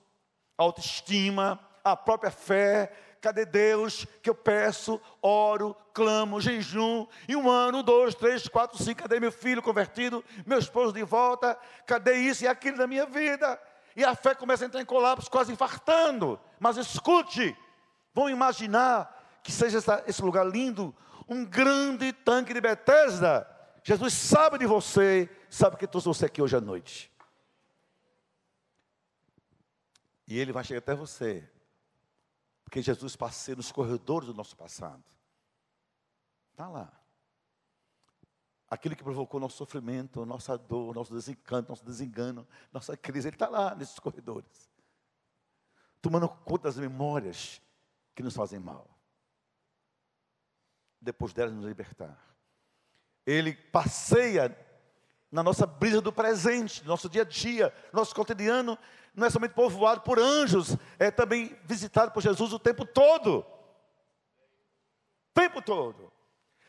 a autoestima, a própria fé. Cadê Deus que eu peço, oro, clamo, jejum, e um ano, dois, três, quatro, cinco, cadê meu filho convertido, meu esposo de volta, cadê isso e aquilo da minha vida? E a fé começa a entrar em colapso, quase infartando. Mas escute, vão imaginar que seja esse lugar lindo, um grande tanque de Bethesda. Jesus sabe de você, sabe que trouxe você aqui hoje à noite. E ele vai chegar até você. Porque Jesus passeia nos corredores do nosso passado. Está lá. Aquilo que provocou nosso sofrimento, nossa dor, nosso desencanto, nosso desengano, nossa crise, ele está lá nesses corredores. Tomando conta das memórias que nos fazem mal. Depois delas nos libertar. Ele passeia na nossa brisa do presente, no nosso dia a dia, nosso cotidiano, não é somente povoado por anjos, é também visitado por Jesus o tempo todo. O tempo todo.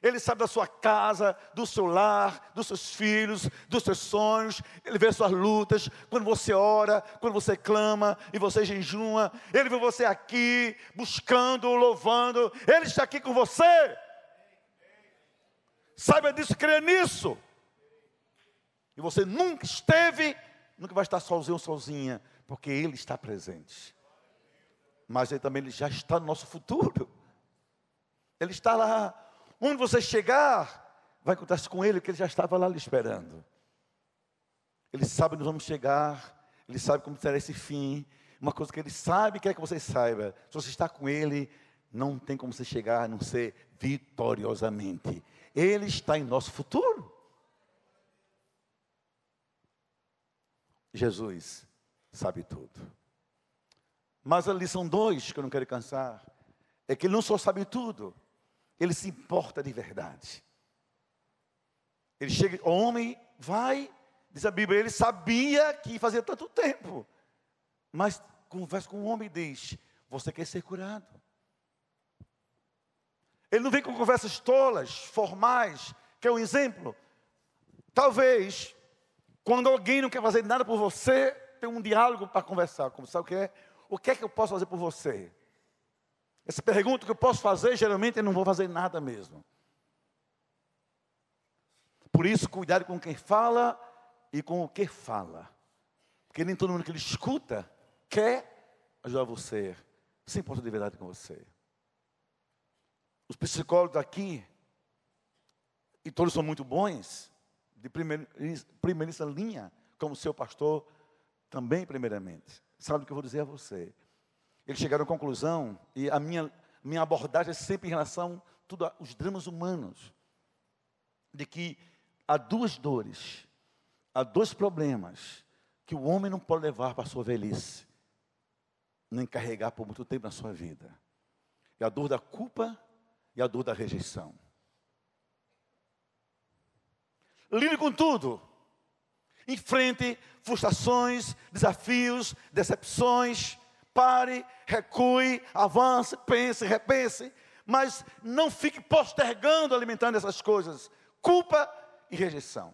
Ele sabe da sua casa, do seu lar, dos seus filhos, dos seus sonhos. Ele vê suas lutas. Quando você ora, quando você clama e você jejuma. Ele vê você aqui, buscando, louvando. Ele está aqui com você. Saiba disso, creia nisso. E você nunca esteve, nunca vai estar sozinho ou sozinha porque Ele está presente. Mas Ele também ele já está no nosso futuro. Ele está lá. Onde você chegar, vai encontrar-se com Ele, porque Ele já estava lá lhe esperando. Ele sabe onde vamos chegar, Ele sabe como será esse fim. Uma coisa que Ele sabe, quer que você saiba. Se você está com Ele, não tem como você chegar a não ser vitoriosamente. Ele está em nosso futuro. Jesus sabe tudo. Mas a lição dois, que eu não quero cansar, é que ele não só sabe tudo, ele se importa de verdade. Ele chega, o homem vai, diz a Bíblia, ele sabia que fazia tanto tempo, mas conversa com o homem e diz: Você quer ser curado? Ele não vem com conversas tolas, formais, que é um exemplo. Talvez, quando alguém não quer fazer nada por você, ter um diálogo para conversar. Como sabe o que é? O que é que eu posso fazer por você? Essa pergunta que eu posso fazer, geralmente eu não vou fazer nada mesmo. Por isso, cuidado com quem fala e com o que fala. Porque nem todo mundo que ele escuta quer ajudar você. Se importa de verdade com você. Os psicólogos aqui, e todos são muito bons, de primeira, primeira linha, como seu pastor também, primeiramente. Sabe o que eu vou dizer a você? Eles chegaram à conclusão, e a minha, minha abordagem é sempre em relação a tudo os dramas humanos, de que há duas dores, há dois problemas que o homem não pode levar para a sua velhice, nem carregar por muito tempo na sua vida. É a dor da culpa e a dor da rejeição. Lide com tudo. Enfrente frustrações, desafios, decepções. Pare, recue, avance, pense, repense. Mas não fique postergando, alimentando essas coisas. Culpa e rejeição.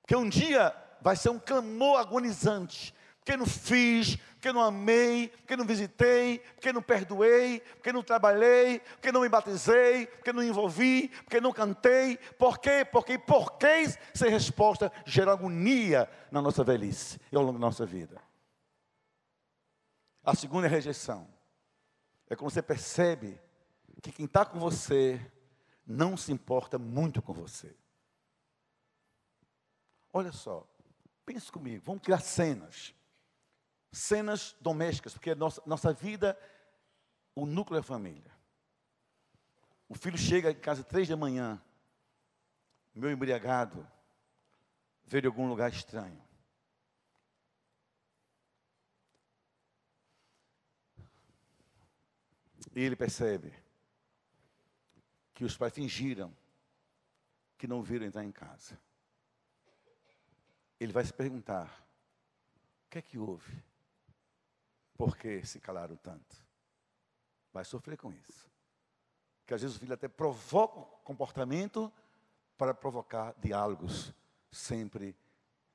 Porque um dia vai ser um clamor agonizante porque não fiz, porque não amei, porque não visitei, porque não perdoei, porque não trabalhei, porque não me batizei, porque não envolvi, porque não cantei. Por quê? Porque porquês sem resposta gera agonia na nossa velhice e ao longo da nossa vida. A segunda é a rejeição. É quando você percebe que quem está com você não se importa muito com você. Olha só, pense comigo, vamos criar cenas cenas domésticas, porque nossa, nossa vida, o núcleo é a família. O filho chega em casa três da manhã, meu embriagado, veio de algum lugar estranho. E ele percebe que os pais fingiram que não viram entrar em casa. Ele vai se perguntar: o que é que houve? Por que se calaram tanto? Vai sofrer com isso. Que às vezes o filho até provoca comportamento para provocar diálogos sempre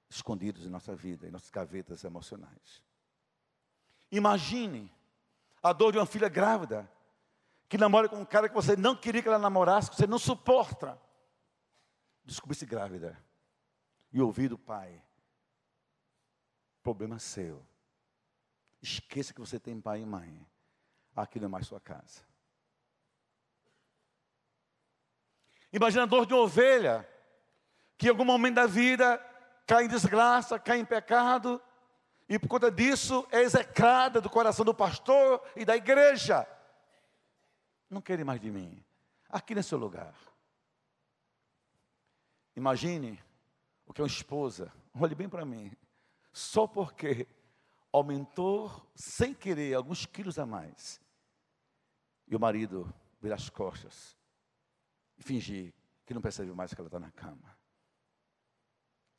escondidos em nossa vida, em nossas gavetas emocionais. Imagine a dor de uma filha grávida que namora com um cara que você não queria que ela namorasse, que você não suporta. Descobrir-se grávida e ouvir do pai: problema seu. Esqueça que você tem pai e mãe. Aqui não é mais sua casa. Imagina a dor de uma ovelha que em algum momento da vida cai em desgraça, cai em pecado, e por conta disso é execrada do coração do pastor e da igreja. Não querem mais de mim. Aqui nesse lugar. Imagine o que é uma esposa, olhe bem para mim, só porque aumentou sem querer alguns quilos a mais, e o marido vira as costas e fingir que não percebe mais que ela está na cama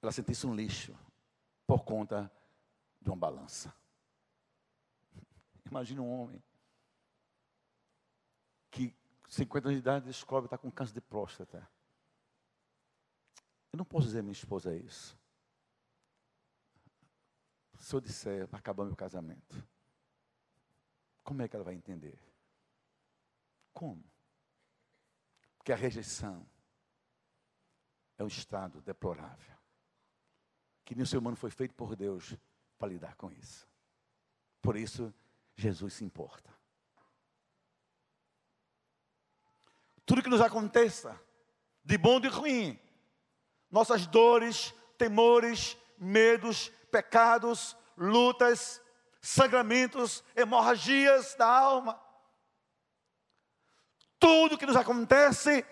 ela sentisse um lixo por conta de uma balança. Imagina um homem que 50 anos de idade descobre que está com câncer de próstata. Eu não posso dizer à minha esposa isso. Se eu disser, vai acabar meu casamento. Como é que ela vai entender? Como? Porque a rejeição é um estado deplorável que nem o ser humano foi feito por Deus para lidar com isso. Por isso, Jesus se importa. Tudo que nos aconteça, de bom e de ruim, nossas dores, temores, medos, pecados, lutas, sangramentos, hemorragias da alma, tudo que nos acontece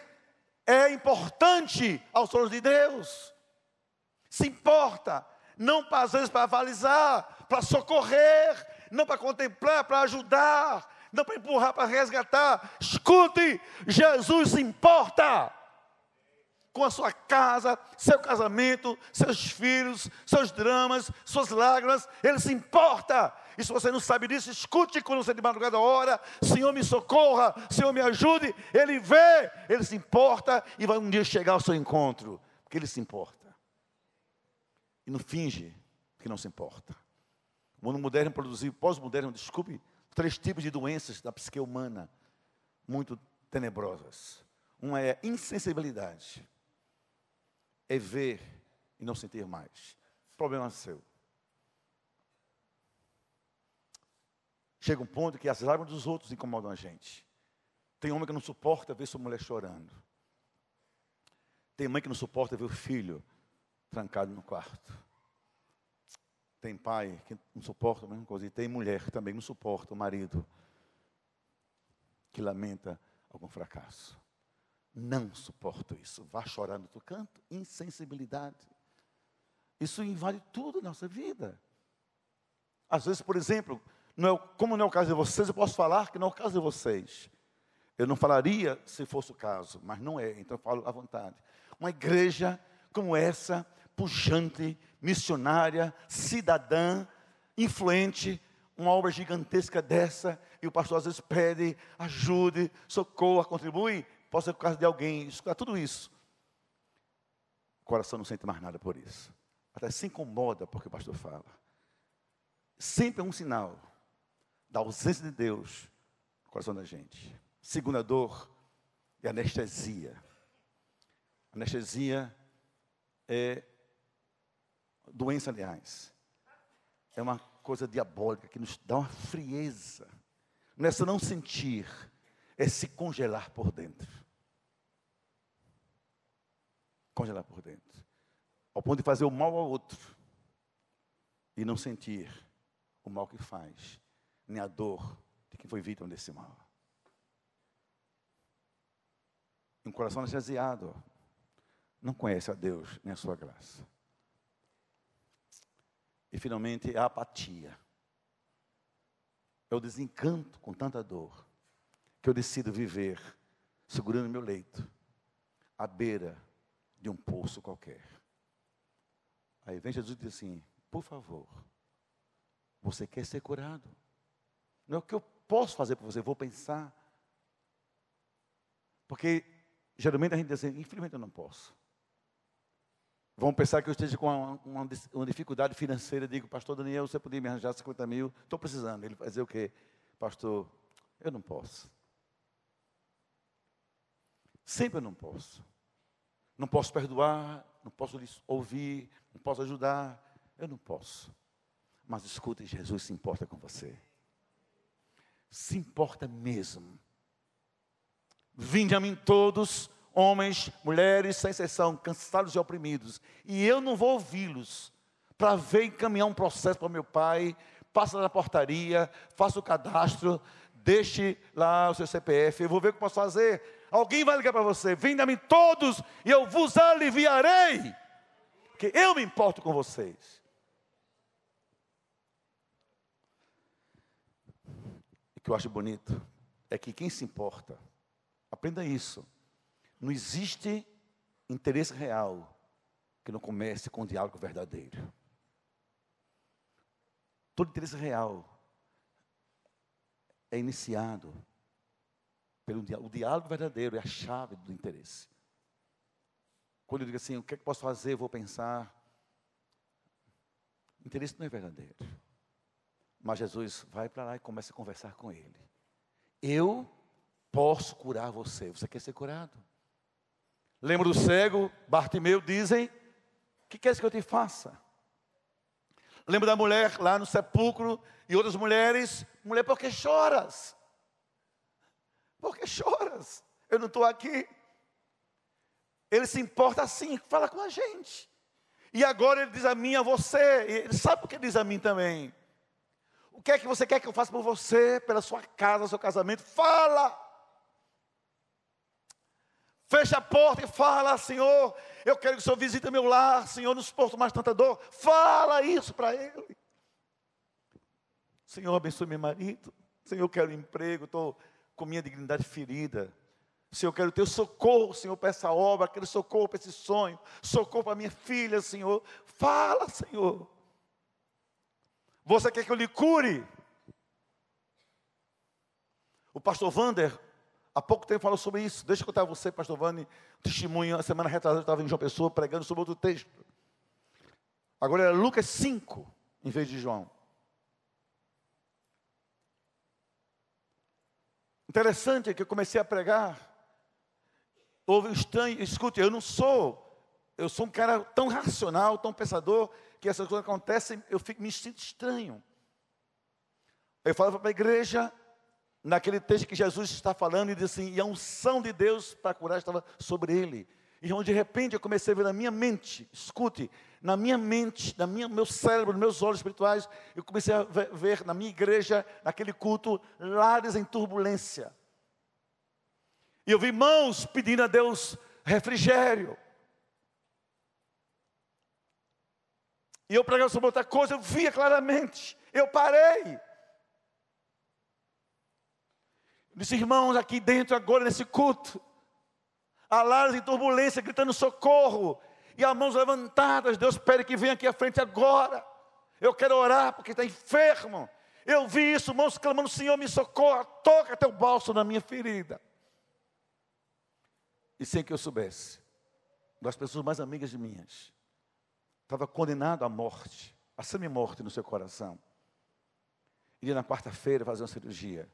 é importante aos olhos de Deus. Se importa, não às vezes para avalizar, para socorrer, não para contemplar, para ajudar, não para empurrar, para resgatar. Escute, Jesus se importa com a sua casa, seu casamento, seus filhos, seus dramas, suas lágrimas, Ele se importa. E se você não sabe disso, escute quando você de madrugada ora, Senhor me socorra, Senhor me ajude. Ele vê, Ele se importa e vai um dia chegar ao seu encontro, porque Ele se importa e não finge que não se importa. O mundo moderno produziu, pós-moderno, desculpe, três tipos de doenças da psique humana muito tenebrosas. Uma é insensibilidade, é ver e não sentir mais. Problema seu. Chega um ponto que as lágrimas dos outros incomodam a gente. Tem homem que não suporta ver sua mulher chorando. Tem mãe que não suporta ver o filho trancado no quarto. Tem pai que não suporta a mesma coisa. E tem mulher que também não suporta o marido que lamenta algum fracasso. Não suporto isso. Vá chorar no teu canto. Insensibilidade. Isso invade tudo na nossa vida. Às vezes, por exemplo, não é, como não é o caso de vocês, eu posso falar que não é o caso de vocês. Eu não falaria se fosse o caso, mas não é, então eu falo à vontade. Uma igreja como essa pujante, missionária, cidadã, influente, uma obra gigantesca dessa, e o pastor às vezes pede, ajude, socorra, contribui, pode ser por causa de alguém, escutar tudo isso. O coração não sente mais nada por isso. Até se incomoda porque o pastor fala. Sempre é um sinal da ausência de Deus no coração da gente. Segunda dor é anestesia. Anestesia é doença, aliás, é uma coisa diabólica que nos dá uma frieza. Não é só não sentir, é se congelar por dentro. Congelar por dentro. Ao ponto de fazer o mal ao outro e não sentir o mal que faz, nem a dor de quem foi vítima desse mal. Um coração anestesiado não conhece a Deus nem a sua graça. E finalmente a apatia. É o desencanto com tanta dor que eu decido viver segurando meu leito, à beira de um poço qualquer. Aí vem Jesus e diz assim: por favor, você quer ser curado? Não é o que eu posso fazer por você, vou pensar. Porque geralmente a gente diz assim: infelizmente eu não posso. Vão pensar que eu esteja com uma, uma, uma, dificuldade financeira. Digo, pastor Daniel, você podia me arranjar 50 mil? Estou precisando. Ele vai dizer o quê? Pastor, eu não posso. Sempre eu não posso. Não posso perdoar, não posso ouvir, não posso ajudar. Eu não posso. Mas escute, Jesus se importa com você. Se importa mesmo. Vinde a mim todos homens, mulheres, sem exceção, cansados e oprimidos, e eu não vou ouvi-los para ver encaminhar um processo para meu pai, passa na portaria, faça o cadastro, deixe lá o seu CPF, eu vou ver o que posso fazer. Alguém vai ligar para você, vem a mim todos e eu vos aliviarei, porque eu me importo com vocês. O que eu acho bonito é que quem se importa, aprenda isso não existe interesse real que não comece com um diálogo verdadeiro. Todo interesse real é iniciado pelo diálogo. O diálogo verdadeiro é a chave do interesse. Quando eu digo assim, o que é que posso fazer? Eu vou pensar. O interesse não é verdadeiro. Mas Jesus vai para lá e começa a conversar com ele. Eu posso curar você. Você quer ser curado? Lembra do cego, Bartimeu, dizem: O que queres que eu te faça? Lembra da mulher lá no sepulcro e outras mulheres? Mulher, por que choras? Por que choras? Eu não estou aqui. Ele se importa assim, fala com a gente. E agora ele diz a mim, a você, ele sabe o que ele diz a mim também. O que é que você quer que eu faça por você, pela sua casa, seu casamento? Fala! Fecha a porta e fala, Senhor, eu quero que o Senhor visite meu lar, Senhor, nos suporto mais tanta dor. Fala isso para ele. Senhor, abençoe meu marido. Senhor, eu quero emprego, estou com minha dignidade ferida. Senhor, eu quero teu socorro, Senhor, para essa obra, quero socorro para esse sonho, socorro para minha filha, Senhor. Fala, Senhor. Você quer que eu lhe cure? O pastor Vander, Há pouco tempo falou sobre isso. Deixa eu contar a você, pastor Vani, testemunho. A semana retrasada eu estava em João Pessoa pregando sobre outro texto. Agora é Lucas 5, em vez de João. Interessante que eu comecei a pregar. Houve um estranho. Escute, eu não sou. Eu sou um cara tão racional, tão pensador, que essas coisas acontecem, eu fico, me sinto estranho. Eu falava para a igreja, naquele texto que Jesus está falando e diz assim: e a unção de Deus para curar estava sobre ele. E onde de repente eu comecei a ver na minha mente, escute, na minha mente, na minha meu cérebro, nos meus olhos espirituais, eu comecei a ver, ver na minha igreja, naquele culto, lares em turbulência. E eu vi mãos pedindo a Deus refrigério. E eu pregava sobre outra coisa, eu via claramente. Eu parei. Disse, irmãos, aqui dentro, agora nesse culto, há lares em turbulência, gritando socorro, e as mãos levantadas, Deus pede que venha aqui à frente agora. Eu quero orar porque está enfermo. Eu vi isso, irmãos clamando, Senhor, me socorra, toca teu balso na minha ferida. E sem que eu soubesse, das pessoas mais amigas de minhas, estava condenado à morte, a semi-morte no seu coração. Iria na quarta-feira fazer uma cirurgia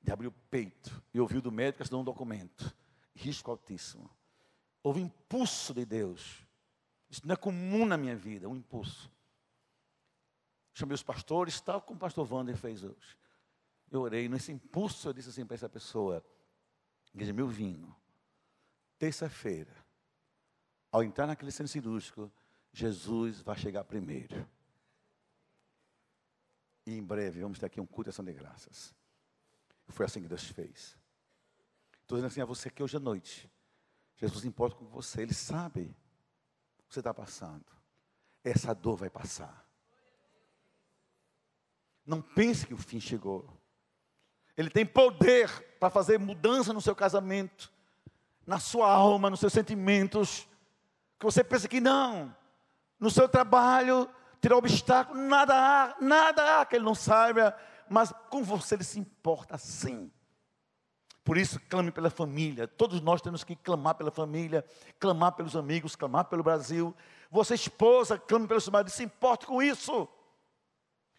de abrir o peito e ouvir do médico assinar um documento. Risco altíssimo. Houve impulso de Deus. Isso não é comum na minha vida, um impulso. Chamei os pastores, tal como o pastor Wander fez hoje. Eu orei, nesse impulso eu disse assim para essa pessoa, igreja, meu vinho, terça-feira, ao entrar naquele centro cirúrgico, Jesus vai chegar primeiro. E em breve vamos ter aqui um culto de ação de graças. Foi assim que Deus fez. Estou dizendo assim a você que hoje à noite, Jesus importa com você, Ele sabe o que você está passando. Essa dor vai passar. Não pense que o fim chegou. Ele tem poder para fazer mudança no seu casamento, na sua alma, nos seus sentimentos, que você pensa que não, no seu trabalho, tirar obstáculo, nada há, nada há que ele não saiba, mas com você ele se importa sim. Por isso, clame pela família. Todos nós temos que clamar pela família, clamar pelos amigos, clamar pelo Brasil. Você, esposa, clame pelo seu marido, se importe com isso.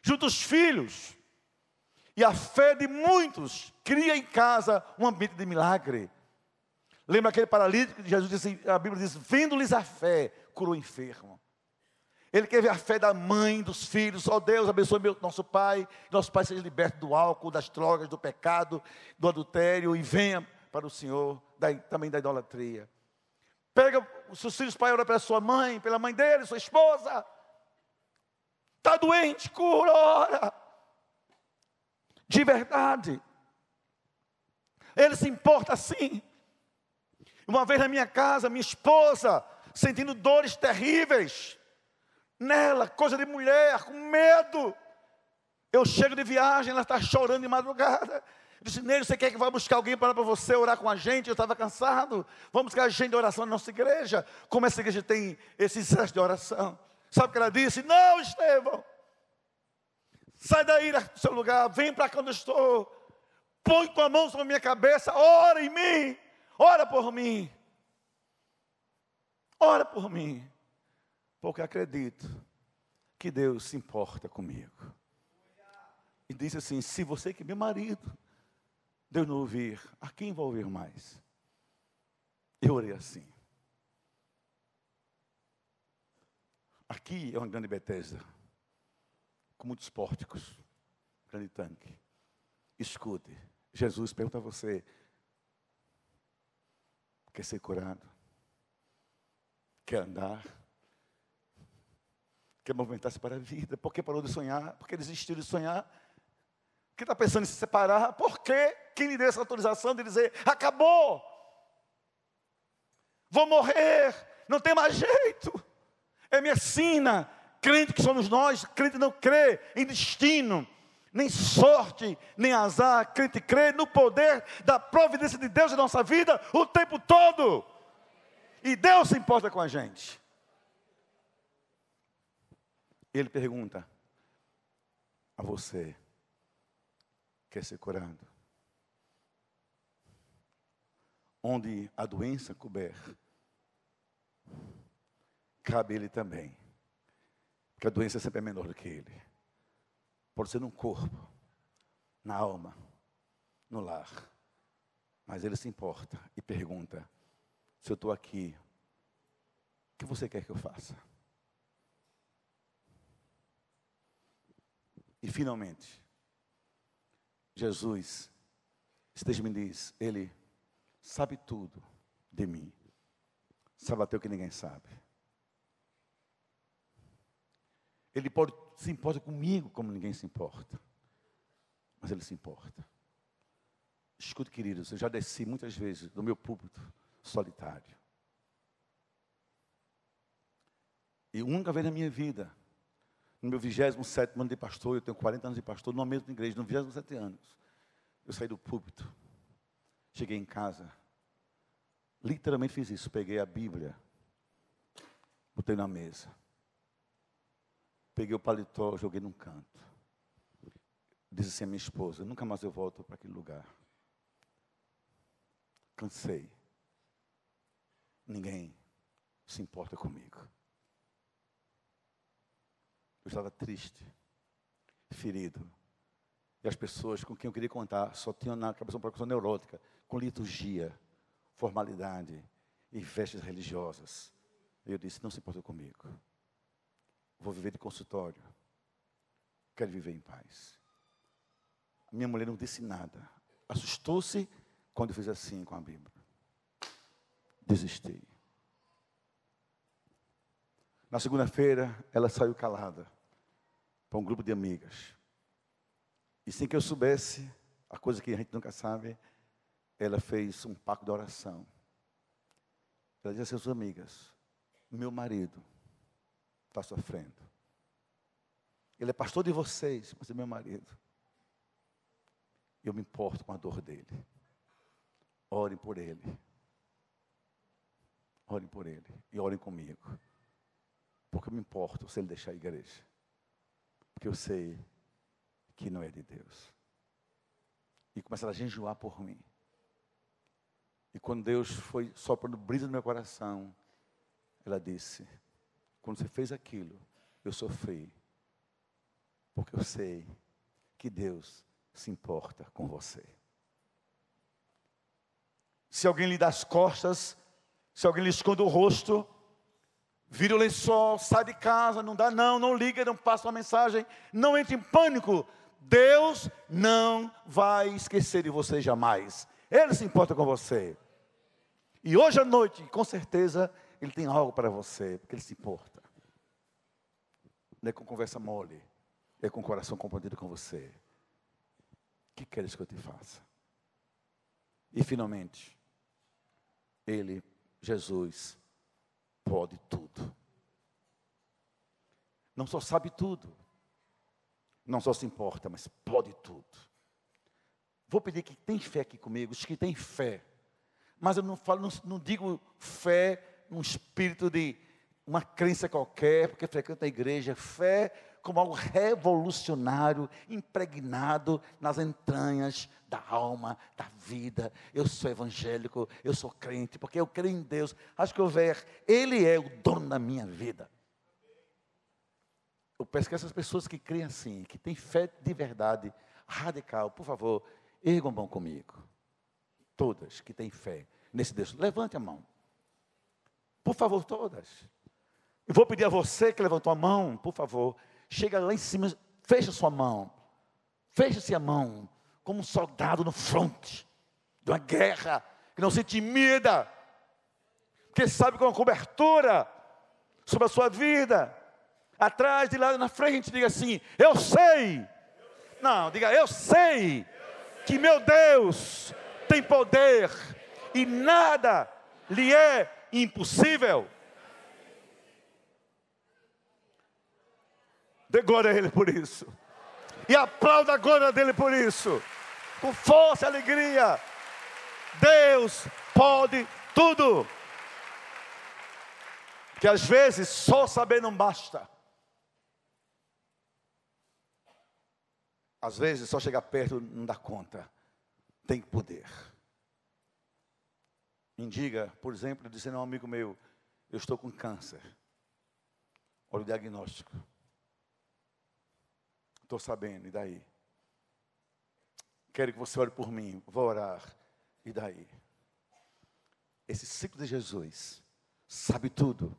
Junto os filhos. E a fé de muitos cria em casa um ambiente de milagre. Lembra aquele paralítico que Jesus disse, a Bíblia diz: vendo-lhes a fé, curou o enfermo. Ele ver a fé da mãe, dos filhos. Ó oh, Deus, abençoe meu, nosso pai. Nosso pai seja liberto do álcool, das drogas, do pecado, do adultério. E venha para o Senhor, da, também da idolatria. Pega os seus filhos para orar pela sua mãe, pela mãe dele, sua esposa. Está doente, cura, ora. De verdade. Ele se importa assim. Uma vez na minha casa, minha esposa, sentindo dores terríveis nela, coisa de mulher, com medo. Eu chego de viagem, ela está chorando de madrugada. Eu disse, Nele, você quer que vá buscar alguém para você orar com a gente? Eu estava cansado. Vamos buscar gente de oração na nossa igreja. Como essa igreja tem esse excesso de oração? Sabe o que ela disse? Não, Estevão. Sai daí do seu lugar, vem para onde eu estou. Põe tua mão sobre a minha cabeça, ora em mim. Ora por mim. Ora por mim porque acredito que Deus se importa comigo. E disse assim: se você que é meu marido, Deus não ouvir, a quem vai ouvir mais? Eu orei assim. Aqui é uma grande Bethesda, com muitos pórticos, grande tanque. Escute, Jesus pergunta a você: quer ser curado? Quer andar? Quer movimentar-se para a vida. Por que parou de sonhar? Por que desistiu de sonhar? Que está pensando em se separar? Por que? Quem lhe deu essa autorização de dizer, acabou? Vou morrer, não tem mais jeito. É minha sina. Crente que somos nós, crente não crê em destino, nem sorte, nem azar. Crente crê no poder da providência de Deus em nossa vida o tempo todo. E Deus se importa com a gente. Ele pergunta: A você quer ser curado? Onde a doença couber, cabe ele também. Porque a doença sempre é menor do que ele. Pode ser no corpo, na alma, no lar. Mas ele se importa e pergunta: se eu estou aqui, o que você quer que eu faça? E finalmente, Jesus, esteja me diz, Ele sabe tudo de mim, sabe até o que ninguém sabe. Ele pode se importa comigo como ninguém se importa, mas Ele se importa. Escute, queridos, eu já desci muitas vezes do meu púlpito solitário. E uma vez na minha vida, no meu 27 ano de pastor, eu tenho 40 anos de pastor, numa mesma igreja, no 27 anos. Eu saí do púlpito, cheguei em casa, literalmente fiz isso, peguei a Bíblia, botei na mesa, peguei o paletó, joguei num canto. Disse assim a minha esposa, nunca mais eu volto para aquele lugar. Cansei. Ninguém se importa comigo. Eu estava triste, ferido. E as pessoas com quem eu queria contar só tinham na cabeça uma preocupação neurótica, com liturgia, formalidade e festas religiosas. Eu disse: não se importa comigo. Vou viver de consultório. Quero viver em paz. Minha mulher não disse nada. Assustou-se quando eu fiz assim com a Bíblia. Desisti. Na segunda-feira, ela saiu calada para um grupo de amigas. E sem que eu soubesse, a coisa que a gente nunca sabe, ela fez um pacto de oração. Ela disse às suas amigas: Meu marido está sofrendo. Ele é pastor de vocês, mas é meu marido. Eu me importo com a dor dele. Orem por ele. Orem por ele e orem comigo. Porque eu me importo se ele deixar a igreja. Porque eu sei que não é de Deus. E começaram a jejuar por mim. E quando Deus foi soprando brisa no meu coração, ela disse: Quando você fez aquilo, eu sofri. Porque eu sei que Deus se importa com você. Se alguém lhe dá as costas, se alguém lhe esconde o rosto, vira o lençol, sai de casa, não dá não, não liga, não passa uma mensagem, não entre em pânico. Deus não vai esquecer de você jamais. Ele se importa com você. E hoje à noite, com certeza, Ele tem algo para você, porque Ele se importa. Não é com conversa mole, é com o coração comprometido com você. O que queres que eu te faça? E finalmente, Ele, Jesus, pode tudo. Não só sabe tudo, não só se importa, mas pode tudo. Vou pedir que tem fé aqui comigo, os que têm fé. Mas eu não falo, não, não digo fé num espírito de uma crença qualquer, porque frequenta a igreja, fé como algo revolucionário, impregnado nas entranhas da alma, da vida. Eu sou evangélico, eu sou crente, porque eu creio em Deus. Acho que houver, Ele é o dono da minha vida. Eu peço que essas pessoas que creem assim, que têm fé de verdade, radical, por favor, ergam a mão comigo. Todas que têm fé nesse Deus, levante a mão. Por favor, todas. Eu vou pedir a você que levantou a mão, por favor, chega lá em cima, fecha sua mão. Fecha-se a mão, como um soldado no fronte de uma guerra, que não se intimida, porque sabe com uma cobertura sobre a sua vida atrás, de lá na frente, diga assim: Eu sei. Não, diga: Eu sei que meu Deus tem poder e nada lhe é impossível. Dê glória a Ele por isso. E aplauda a glória dele por isso. Com força e alegria. Deus pode tudo. Que às vezes só saber não basta. Às vezes só chegar perto não dá conta. Tem poder. Me diga, por exemplo, dizendo a um amigo meu, eu estou com câncer. Olha o diagnóstico. Estou sabendo, e daí? Quero que você ore por mim, vou orar, e daí? Esse ciclo de Jesus sabe tudo,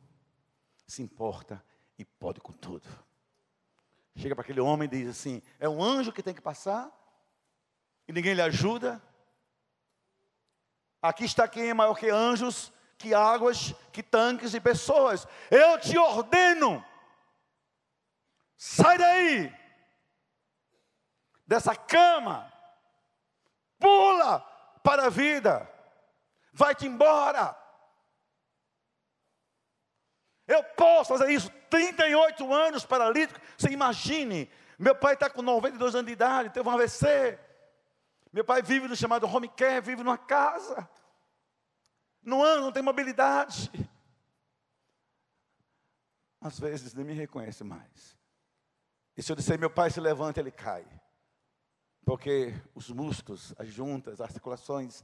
se importa e pode com tudo. Chega para aquele homem e diz assim: é um anjo que tem que passar, e ninguém lhe ajuda. Aqui está quem é maior que anjos, que águas, que tanques e pessoas. Eu te ordeno, sai daí, dessa cama, pula para a vida, vai-te embora. Eu posso fazer isso 38 anos paralítico. Você imagine, meu pai está com 92 anos de idade, teve um AVC. Meu pai vive no chamado home care, vive numa casa. Não anda, não tem mobilidade. Às vezes nem me reconhece mais. E se eu disser, meu pai se levanta, ele cai. Porque os músculos, as juntas, as articulações.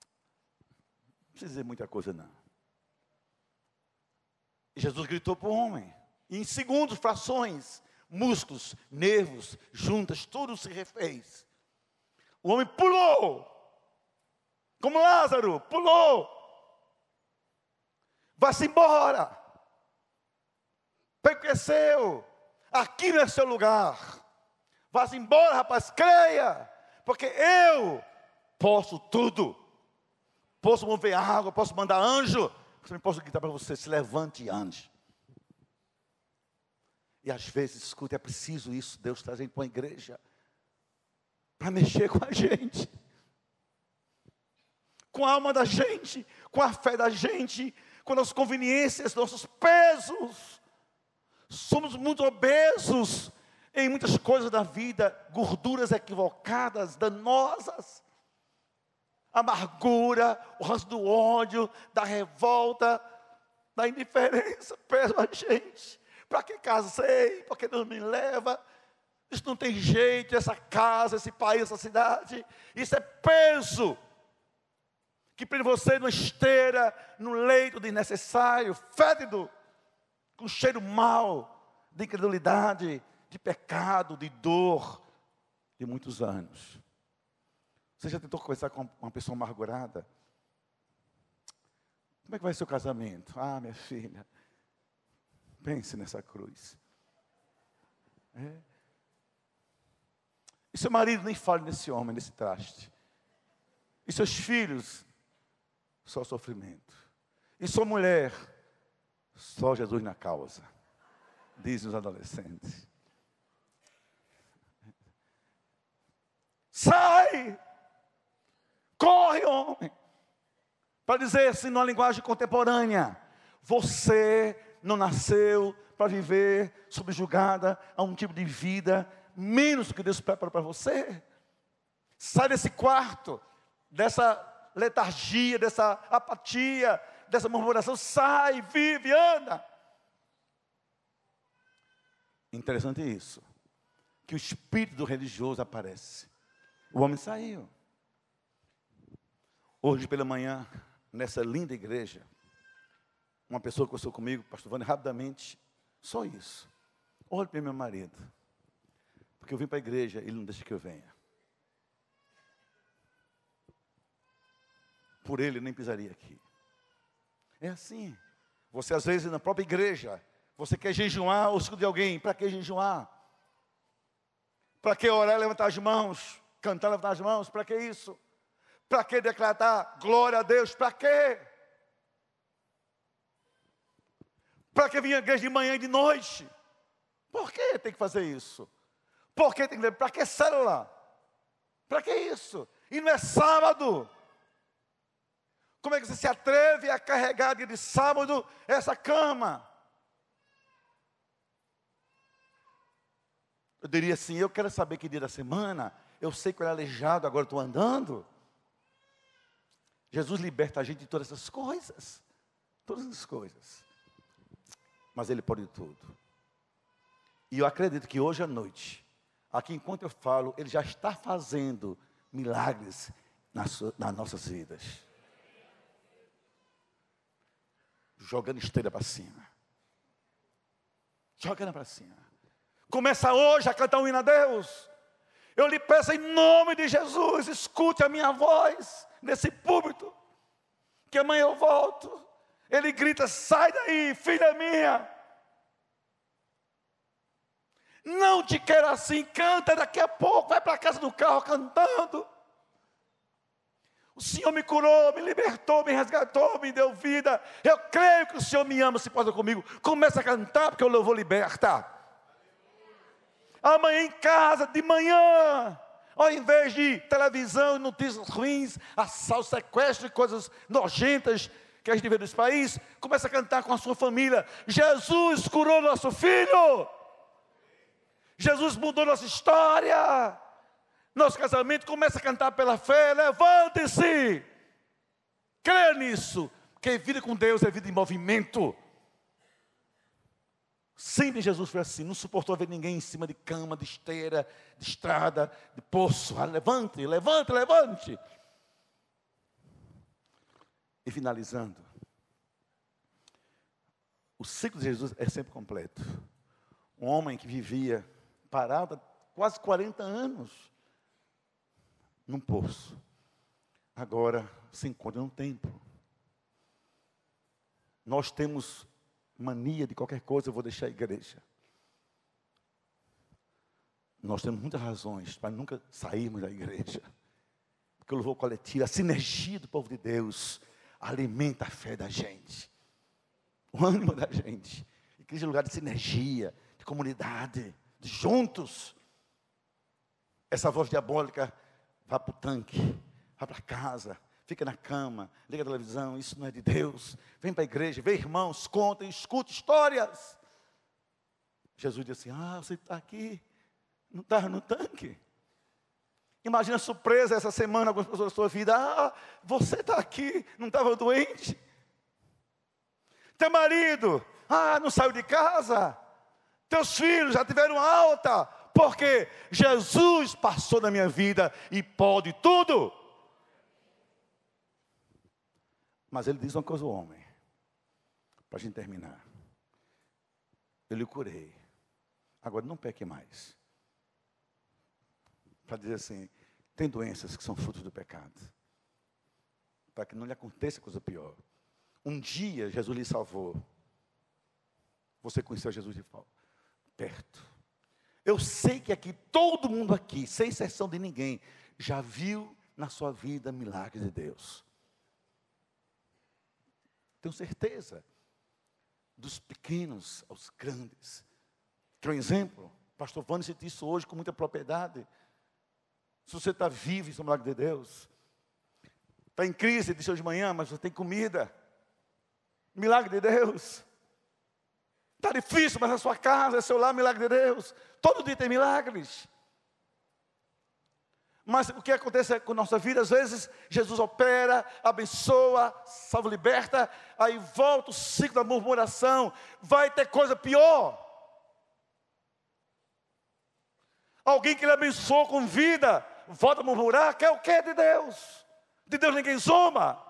Não precisa dizer muita coisa, não. E Jesus gritou para o homem. E em segundos, frações, músculos, nervos, juntas, tudo se refez. O homem pulou. Como Lázaro, pulou. Vá-se embora. Pequeceu. Aqui não é seu lugar. Vá-se embora, rapaz, creia. Porque eu posso tudo. Posso mover água, posso mandar anjo, eu posso gritar para você: se levante e ande. E às vezes, escute, é preciso isso, Deus trazendo para a igreja, para mexer com a gente, com a alma da gente, com a fé da gente, com as conveniências, nossos pesos. Somos muito obesos em muitas coisas da vida, gorduras equivocadas, danosas. amargura, o ranço do ódio, da revolta, da indiferença, peso a gente. Para que casei? Para que Deus me leva? Isso não tem jeito, essa casa, esse país, essa cidade. Isso é peso que prende você numa esteira, no leito de necessário, fétido, com cheiro mau, de incredulidade, de pecado, de dor, de muitos anos. Você já tentou conversar com uma pessoa amargurada? Como é que vai ser o casamento? Ah, minha filha, pense nessa cruz. É. E seu marido nem fale nesse homem, nesse traste. E seus filhos, só sofrimento. E sua mulher, só Jesus na causa. Dizem os adolescentes. Sai! Corre, homem! Para dizer assim, numa linguagem contemporânea: você não nasceu para viver subjugada a um tipo de vida menos que Deus preparou para você. Sai desse quarto, dessa letargia, dessa apatia, dessa murmuração. Sai, vive, anda. Interessante isso. Que o espírito religioso aparece. O homem saiu. Hoje pela manhã, nessa linda igreja, uma pessoa conversou comigo, pastor Vânia, rapidamente, só isso. Olhe para meu marido. Porque eu vim para a igreja, ele não deixa que eu venha. Por ele, nem pisaria aqui. É assim. Você, às vezes, na própria igreja, você quer jejuar ou escutar de alguém. Para que jejuar? Para que orar e levantar as mãos? Cantar levantar as mãos? Para que isso? Para que declarar glória a Deus? Para quê? Para que vir à igreja de manhã e de noite? Por que tem que fazer isso? Por que tem que Para que célula? Para que isso? E não é sábado. Como é que você se atreve a carregar dia de sábado essa cama? Eu diria assim: eu quero saber que dia da semana, eu sei que eu era aleijado, agora estou andando. Jesus liberta a gente de todas essas coisas. Todas as coisas. Mas Ele pode tudo. E eu acredito que hoje à noite, aqui enquanto eu falo, Ele já está fazendo milagres nas, nas nossas vidas. Jogando esteira para cima. Jogando para cima. Começa hoje a cantar um hino a Deus. Eu lhe peço em nome de Jesus, escute a minha voz nesse púlpito, que amanhã eu volto. Ele grita: sai daí, filha minha. Não te quero assim, canta daqui a pouco, vai para a casa do carro cantando. O Senhor me curou, me libertou, me resgatou, me deu vida. Eu creio que o Senhor me ama, se pode comigo. Começa a cantar, porque eu vou libertar. Amanhã em casa, de manhã, ao invés de televisão e notícias ruins, assalto, sequestro e coisas nojentas que a gente vê nesse país, começa a cantar com a sua família. Jesus curou nosso filho. Jesus mudou nossa história. Nosso casamento começa a cantar pela fé. Levante-se. Creia nisso. Porque vida com Deus é vida em movimento. Sempre Jesus foi assim, não suportou ver ninguém em cima de cama, de esteira, de estrada, de poço. Ah, levante, levante, levante. E finalizando, o ciclo de Jesus é sempre completo. Um homem que vivia parado quase 40 anos num poço, agora se encontra num templo. Nós temos mania de qualquer coisa, eu vou deixar a igreja. Nós temos muitas razões para nunca sairmos da igreja. Porque o louvor coletivo, a sinergia do povo de Deus, alimenta a fé da gente, o ânimo da gente. Igreja é lugar de sinergia, de comunidade, de juntos. Essa voz diabólica vai para o tanque, vai para casa, fica na cama, liga a televisão, isso não é de Deus. Vem para a igreja, vê irmãos, contem, escuta histórias. Jesus disse assim: Ah, você está aqui, não está no tanque. Imagina a surpresa essa semana, algumas pessoas da sua vida. Ah, você está aqui, não estava doente? Teu marido, ah, não saiu de casa? Teus filhos já tiveram alta? Porque Jesus passou na minha vida e pode tudo. Mas ele diz uma coisa ao homem, para a gente terminar. Eu lhe curei. Agora não peque mais. Para dizer assim, tem doenças que são frutos do pecado. Para que não lhe aconteça coisa pior. Um dia Jesus lhe salvou. Você conheceu Jesus de perto. Eu sei que aqui, todo mundo aqui, sem exceção de ninguém, já viu na sua vida milagres de Deus. Tenho certeza. Dos pequenos aos grandes. Quer um exemplo? Pastor Vânia disse isso hoje com muita propriedade. Se você está vivo, isso é milagre de Deus. Está em crise, disse hoje de manhã, mas você tem comida. Milagre de Deus. Está difícil, mas a sua casa, é seu lar, milagre de Deus. Todo dia tem milagres. Mas o que acontece com nossa vida? Às vezes, Jesus opera, abençoa, salva, liberta, aí volta o ciclo da murmuração. Vai ter coisa pior. Alguém que lhe abençoou com vida, volta a murmurar, quer o que de Deus? De Deus ninguém zoma.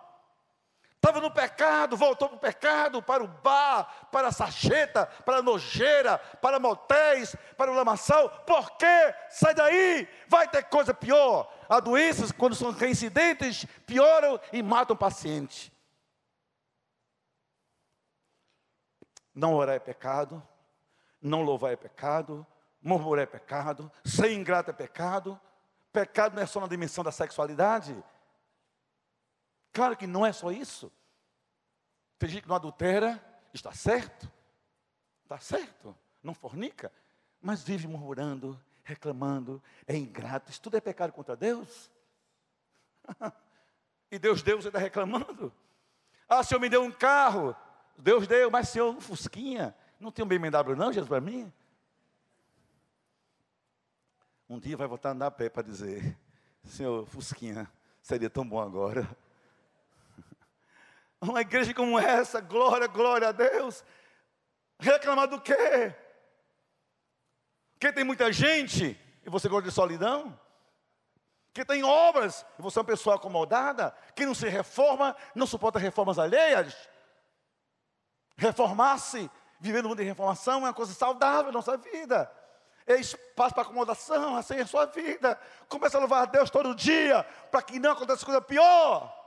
Estava no pecado, voltou para o pecado, para o bar, para a sacheta, para a nojeira, para motéis, para o lamaçal. Por quê? Sai daí, vai ter coisa pior. Há doenças, quando são reincidentes, pioram e matam o paciente. Não orar é pecado, não louvar é pecado, murmurar é pecado, ser ingrato é pecado. Pecado não é só na dimensão da sexualidade, Claro que não é só isso. Tem gente que não adultera, está certo, está certo, não fornica, mas vive murmurando, reclamando, é ingrato. Isso tudo é pecado contra Deus. e Deus deu, você está reclamando. Ah, Senhor me deu um carro. Deus deu, mas Senhor, um Fusquinha. Não tem um BMW não, Jesus, para mim? Um dia vai voltar a andar a pé para dizer, Senhor, Fusquinha, seria tão bom agora. Uma igreja como essa, glória, glória a Deus. Reclamar do quê? Que tem muita gente e você gosta de solidão? Que tem obras e você é uma pessoa acomodada? Que não se reforma, não suporta reformas alheias? Reformar-se, viver no mundo de reformação é uma coisa saudável na nossa vida. É espaço para acomodação, assim é a sua vida. Começa a louvar a Deus todo dia, para que não aconteça coisa pior.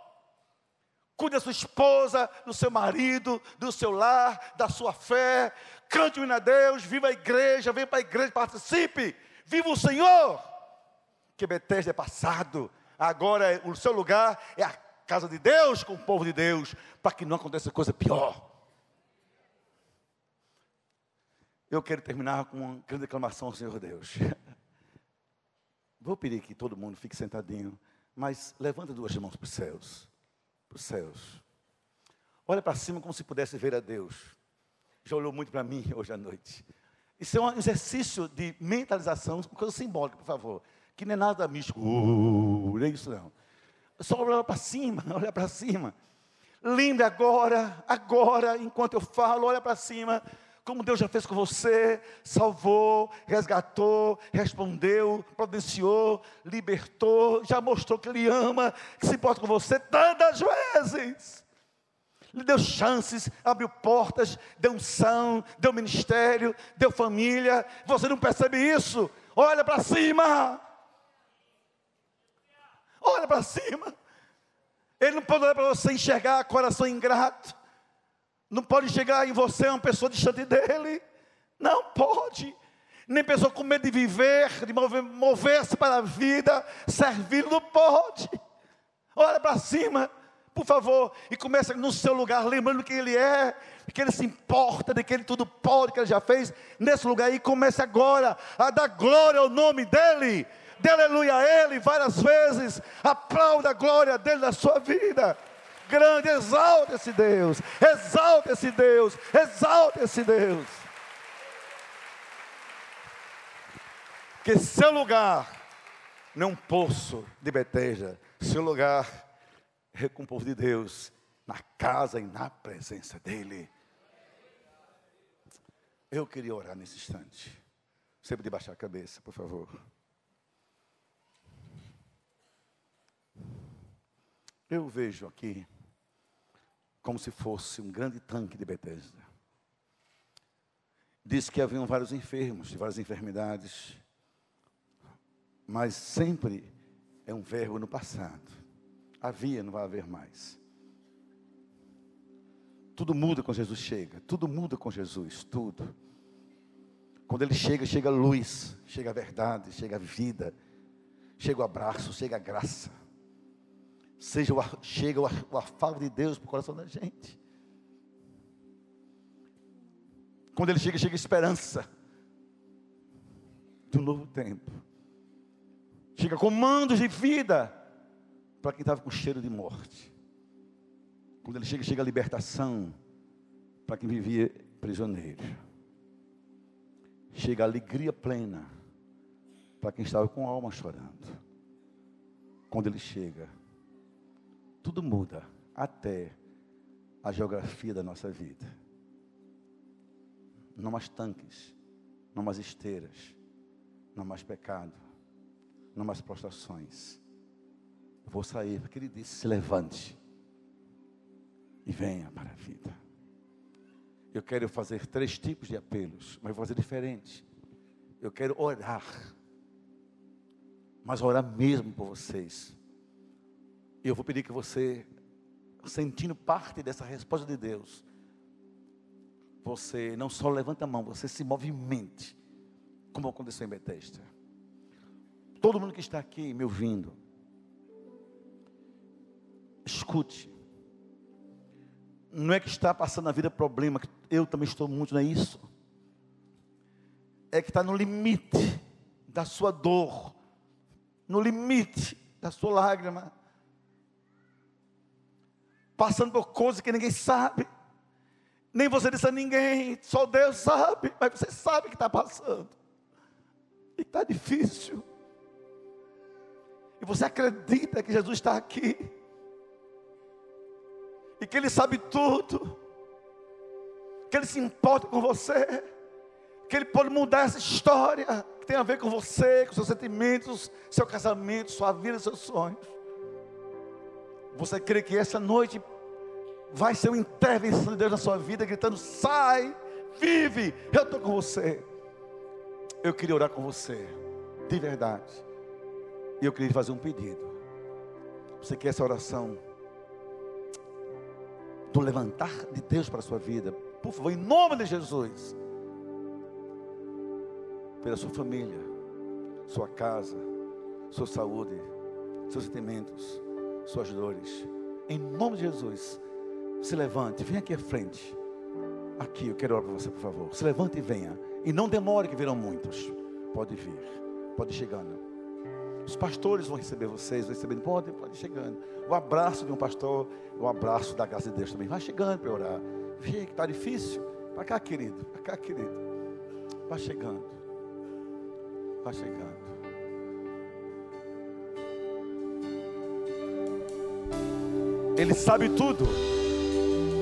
Cuide da sua esposa, do seu marido, do seu lar, da sua fé. Cante o hino a Deus, viva a igreja, venha para a igreja, participe. Viva o Senhor. Que Betesda é passado. Agora o seu lugar é a casa de Deus com o povo de Deus, para que não aconteça coisa pior. Eu quero terminar com uma grande declamação ao Senhor Deus. Vou pedir que todo mundo fique sentadinho, mas levanta duas mãos para os céus para os céus. Olha para cima como se pudesse ver a Deus. Já olhou muito para mim hoje à noite. Isso é um exercício de mentalização, uma coisa simbólica, por favor. Que não é nada místico. Uh, não é isso não. Só olhar para cima, olha para cima. Lembre agora, agora, enquanto eu falo, olha para cima como Deus já fez com você, salvou, resgatou, respondeu, providenciou, libertou, já mostrou que Ele ama, que se importa com você tantas vezes. Lhe deu chances, abriu portas, deu unção, deu ministério, deu família. Você não percebe isso? Olha para cima. Olha para cima. Ele não pode olhar para você enxergar coração ingrato. Não pode chegar em você uma pessoa distante dele. Não pode. Nem pessoa com medo de viver, de mover-se mover para a vida, servir, não pode. Olha para cima, por favor, e começa no seu lugar, lembrando que Ele é, que Ele se importa, de que Ele tudo pode, que Ele já fez. Nesse lugar aí, comece agora a dar glória ao nome dEle. Dê aleluia a Ele várias vezes. Aplauda a glória dEle na sua vida grande, exalta esse Deus, exalta esse Deus, exalta esse Deus. Que seu lugar não é um poço de Betesda, seu lugar é com o povo de Deus, na casa e na presença dEle. Eu queria orar nesse instante. Sempre de baixar a cabeça, por favor. Eu vejo aqui como se fosse um grande tanque de Betesda. Diz que haviam vários enfermos, de várias enfermidades, mas sempre é um verbo no passado. Havia, não vai haver mais. Tudo muda quando Jesus chega, tudo muda com Jesus, tudo. Quando ele chega, chega a luz, chega a verdade, chega a vida, chega o abraço, chega a graça. Seja o, chega o, o afago de Deus para o coração da gente. Quando ele chega, chega a esperança do novo tempo. Chega comandos de vida para quem estava com cheiro de morte. Quando ele chega, chega a libertação para quem vivia prisioneiro. Chega a alegria plena para quem estava com a alma chorando. Quando ele chega, tudo muda, até a geografia da nossa vida. Não mais tanques, não mais esteiras, não mais pecado, não mais prostrações. Vou sair, porque ele disse: se levante e venha para a vida. Eu quero fazer três tipos de apelos, mas vou fazer diferente. Eu quero orar, mas orar mesmo por vocês. E eu vou pedir que você, sentindo parte dessa resposta de Deus, você não só levanta a mão, você se movimente, como aconteceu em Betesda. Todo mundo que está aqui me ouvindo, escute. Não é que está passando na vida problema, que eu também estou muito, não é isso. É que está no limite da sua dor, no limite da sua lágrima, passando por coisas que ninguém sabe, nem você disse a ninguém, só Deus sabe, mas você sabe que está passando, e está difícil. E você acredita que Jesus está aqui. E que Ele sabe tudo. Que Ele se importa com você. Que Ele pode mudar essa história. Que tem a ver com você, com seus sentimentos, seu casamento, sua vida, seus sonhos. Você crê que essa noite vai ser uma intervenção de Deus na sua vida, gritando: sai, vive, eu estou com você. Eu queria orar com você, de verdade. E eu queria fazer um pedido. Você quer essa oração? Do levantar de Deus para a sua vida. Por favor, em nome de Jesus. Pela sua família, sua casa, sua saúde, seus sentimentos, suas dores. Em nome de Jesus. Se levante, venha aqui à frente. Aqui, eu quero orar para você, por favor. Se levante e venha. E não demore que virão muitos. Pode vir. Pode chegando. Os pastores vão receber vocês, vão receber, pode, pode chegando. O abraço de um pastor, o abraço da graça de Deus também. Vai chegando para orar. Vê que está difícil. Para cá, querido. Para cá, querido. Vai chegando. Vai chegando. Ele sabe tudo.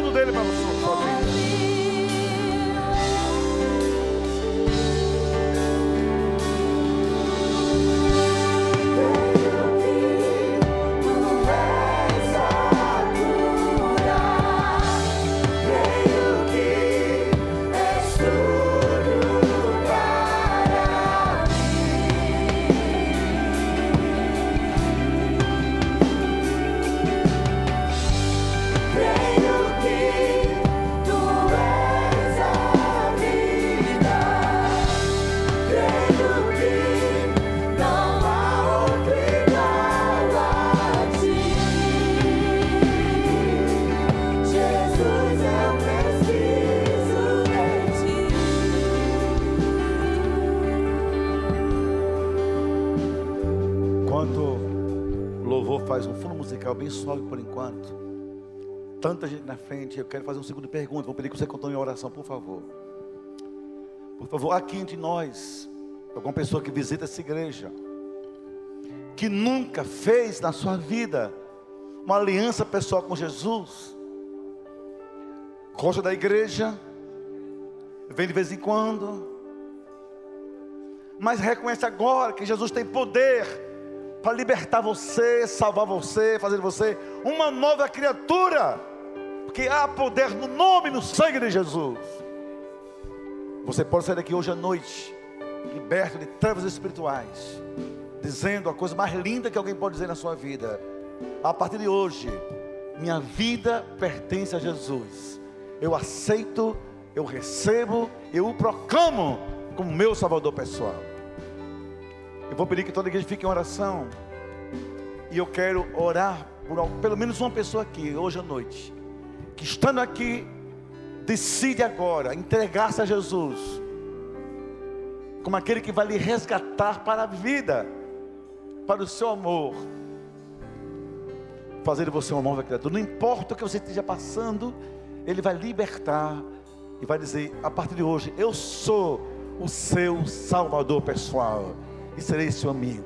Esse o comando dele para você. Bem suave por enquanto, tanta gente na frente, eu quero fazer um segundo pergunta. Vou pedir que você continue a oração, por favor. Por favor, aqui entre nós, alguma pessoa que visita essa igreja, que nunca fez na sua vida uma aliança pessoal com Jesus, gosta da igreja, vem de vez em quando, mas reconhece agora que Jesus tem poder para libertar você, salvar você, fazer você uma nova criatura, porque há poder no nome no sangue de Jesus. Você pode sair daqui hoje à noite, liberto de trevas espirituais, dizendo a coisa mais linda que alguém pode dizer na sua vida: a partir de hoje, minha vida pertence a Jesus. Eu aceito, eu recebo, eu o proclamo como meu Salvador pessoal. Eu vou pedir que toda igreja fique em oração. E eu quero orar por pelo menos uma pessoa aqui, hoje à noite, que estando aqui, decide agora entregar-se a Jesus, como aquele que vai lhe resgatar para a vida, para o seu amor, fazer de você uma nova criatura. Não importa o que você esteja passando, Ele vai libertar e vai dizer: a partir de hoje, eu sou o seu Salvador pessoal e serei seu amigo.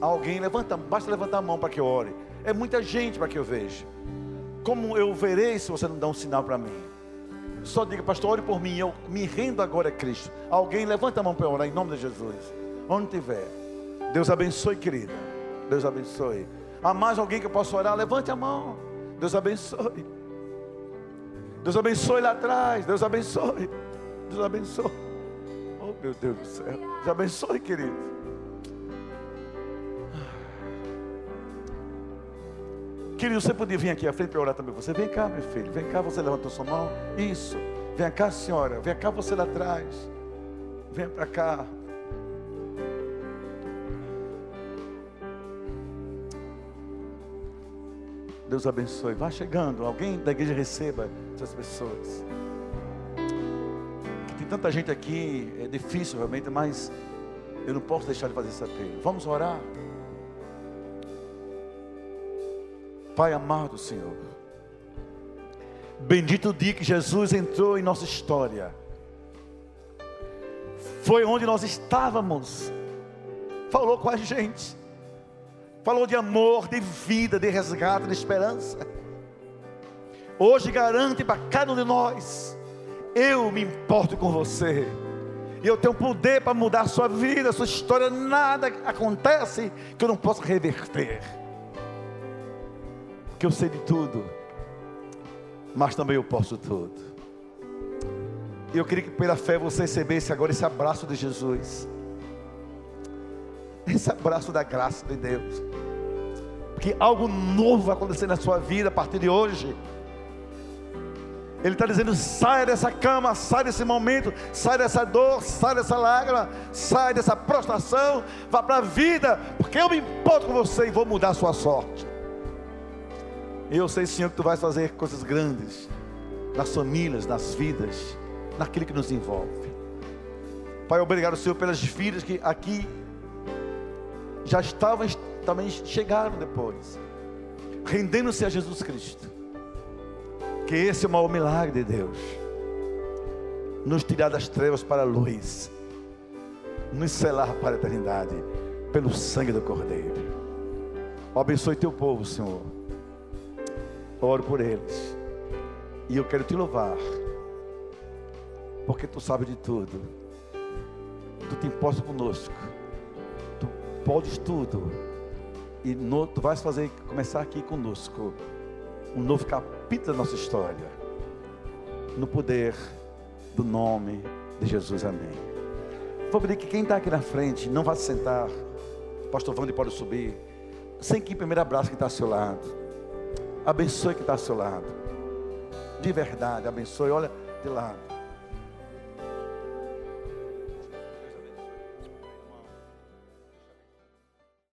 Alguém levanta, basta levantar a mão para que eu ore. É muita gente para que eu veja. Como eu verei se você não dá um sinal para mim? Só diga, pastor, ore por mim. Eu me rendo agora a Cristo. Alguém levanta a mão para orar em nome de Jesus. Onde tiver. Deus abençoe, querida. Deus abençoe. Há mais alguém que eu possa orar? Levante a mão. Deus abençoe. Deus abençoe lá atrás. Deus abençoe. Deus abençoe. Oh, meu Deus do céu. Deus abençoe, querido. Querido, você podia vir aqui à frente para orar também. Você vem cá, meu filho. Vem cá, você levantou sua mão. Isso. Vem cá, senhora. Vem cá, você lá atrás. Vem para cá. Deus abençoe. Vá chegando. Alguém da igreja receba essas pessoas. Tem tanta gente aqui, é difícil realmente, mas eu não posso deixar de fazer esse apelo. Vamos orar. Pai amado Senhor, bendito o dia que Jesus entrou em nossa história, foi onde nós estávamos, falou com a gente, falou de amor, de vida, de resgate, de esperança. Hoje garante para cada um de nós, eu me importo com você. E eu tenho poder para mudar a sua vida, a sua história. Nada acontece que eu não possa reverter que eu sei de tudo, mas também eu posso tudo. E eu queria que pela fé você recebesse agora esse abraço de Jesus, esse abraço da graça de Deus, porque algo novo vai acontecer na sua vida a partir de hoje. Ele está dizendo: sai dessa cama, sai desse momento, sai dessa dor, sai dessa lágrima, sai dessa prostração, vá para a vida, porque eu me importo com você e vou mudar a sua sorte. Eu sei, Senhor, que tu vais fazer coisas grandes nas famílias, nas vidas, naquilo que nos envolve. Pai, obrigado, Senhor, pelas filhas que aqui já estavam, também chegaram depois, rendendo-se a Jesus Cristo. Que esse é o maior milagre de Deus. Nos tirar das trevas para a luz, nos selar para a eternidade, pelo sangue do Cordeiro. Abençoe teu povo, Senhor oro por eles. E eu quero te louvar, porque tu sabes de tudo. Tu te importas conosco. Tu podes tudo. E no, tu vais fazer começar aqui conosco um novo capítulo da nossa história. No poder do nome de Jesus. Amém. Vou pedir que quem está aqui na frente não vá se sentar. Pastor Wander pode subir. Sem que primeiro abraço que está ao seu lado. Abençoe que está ao seu lado. De verdade, abençoe. Olha de lado.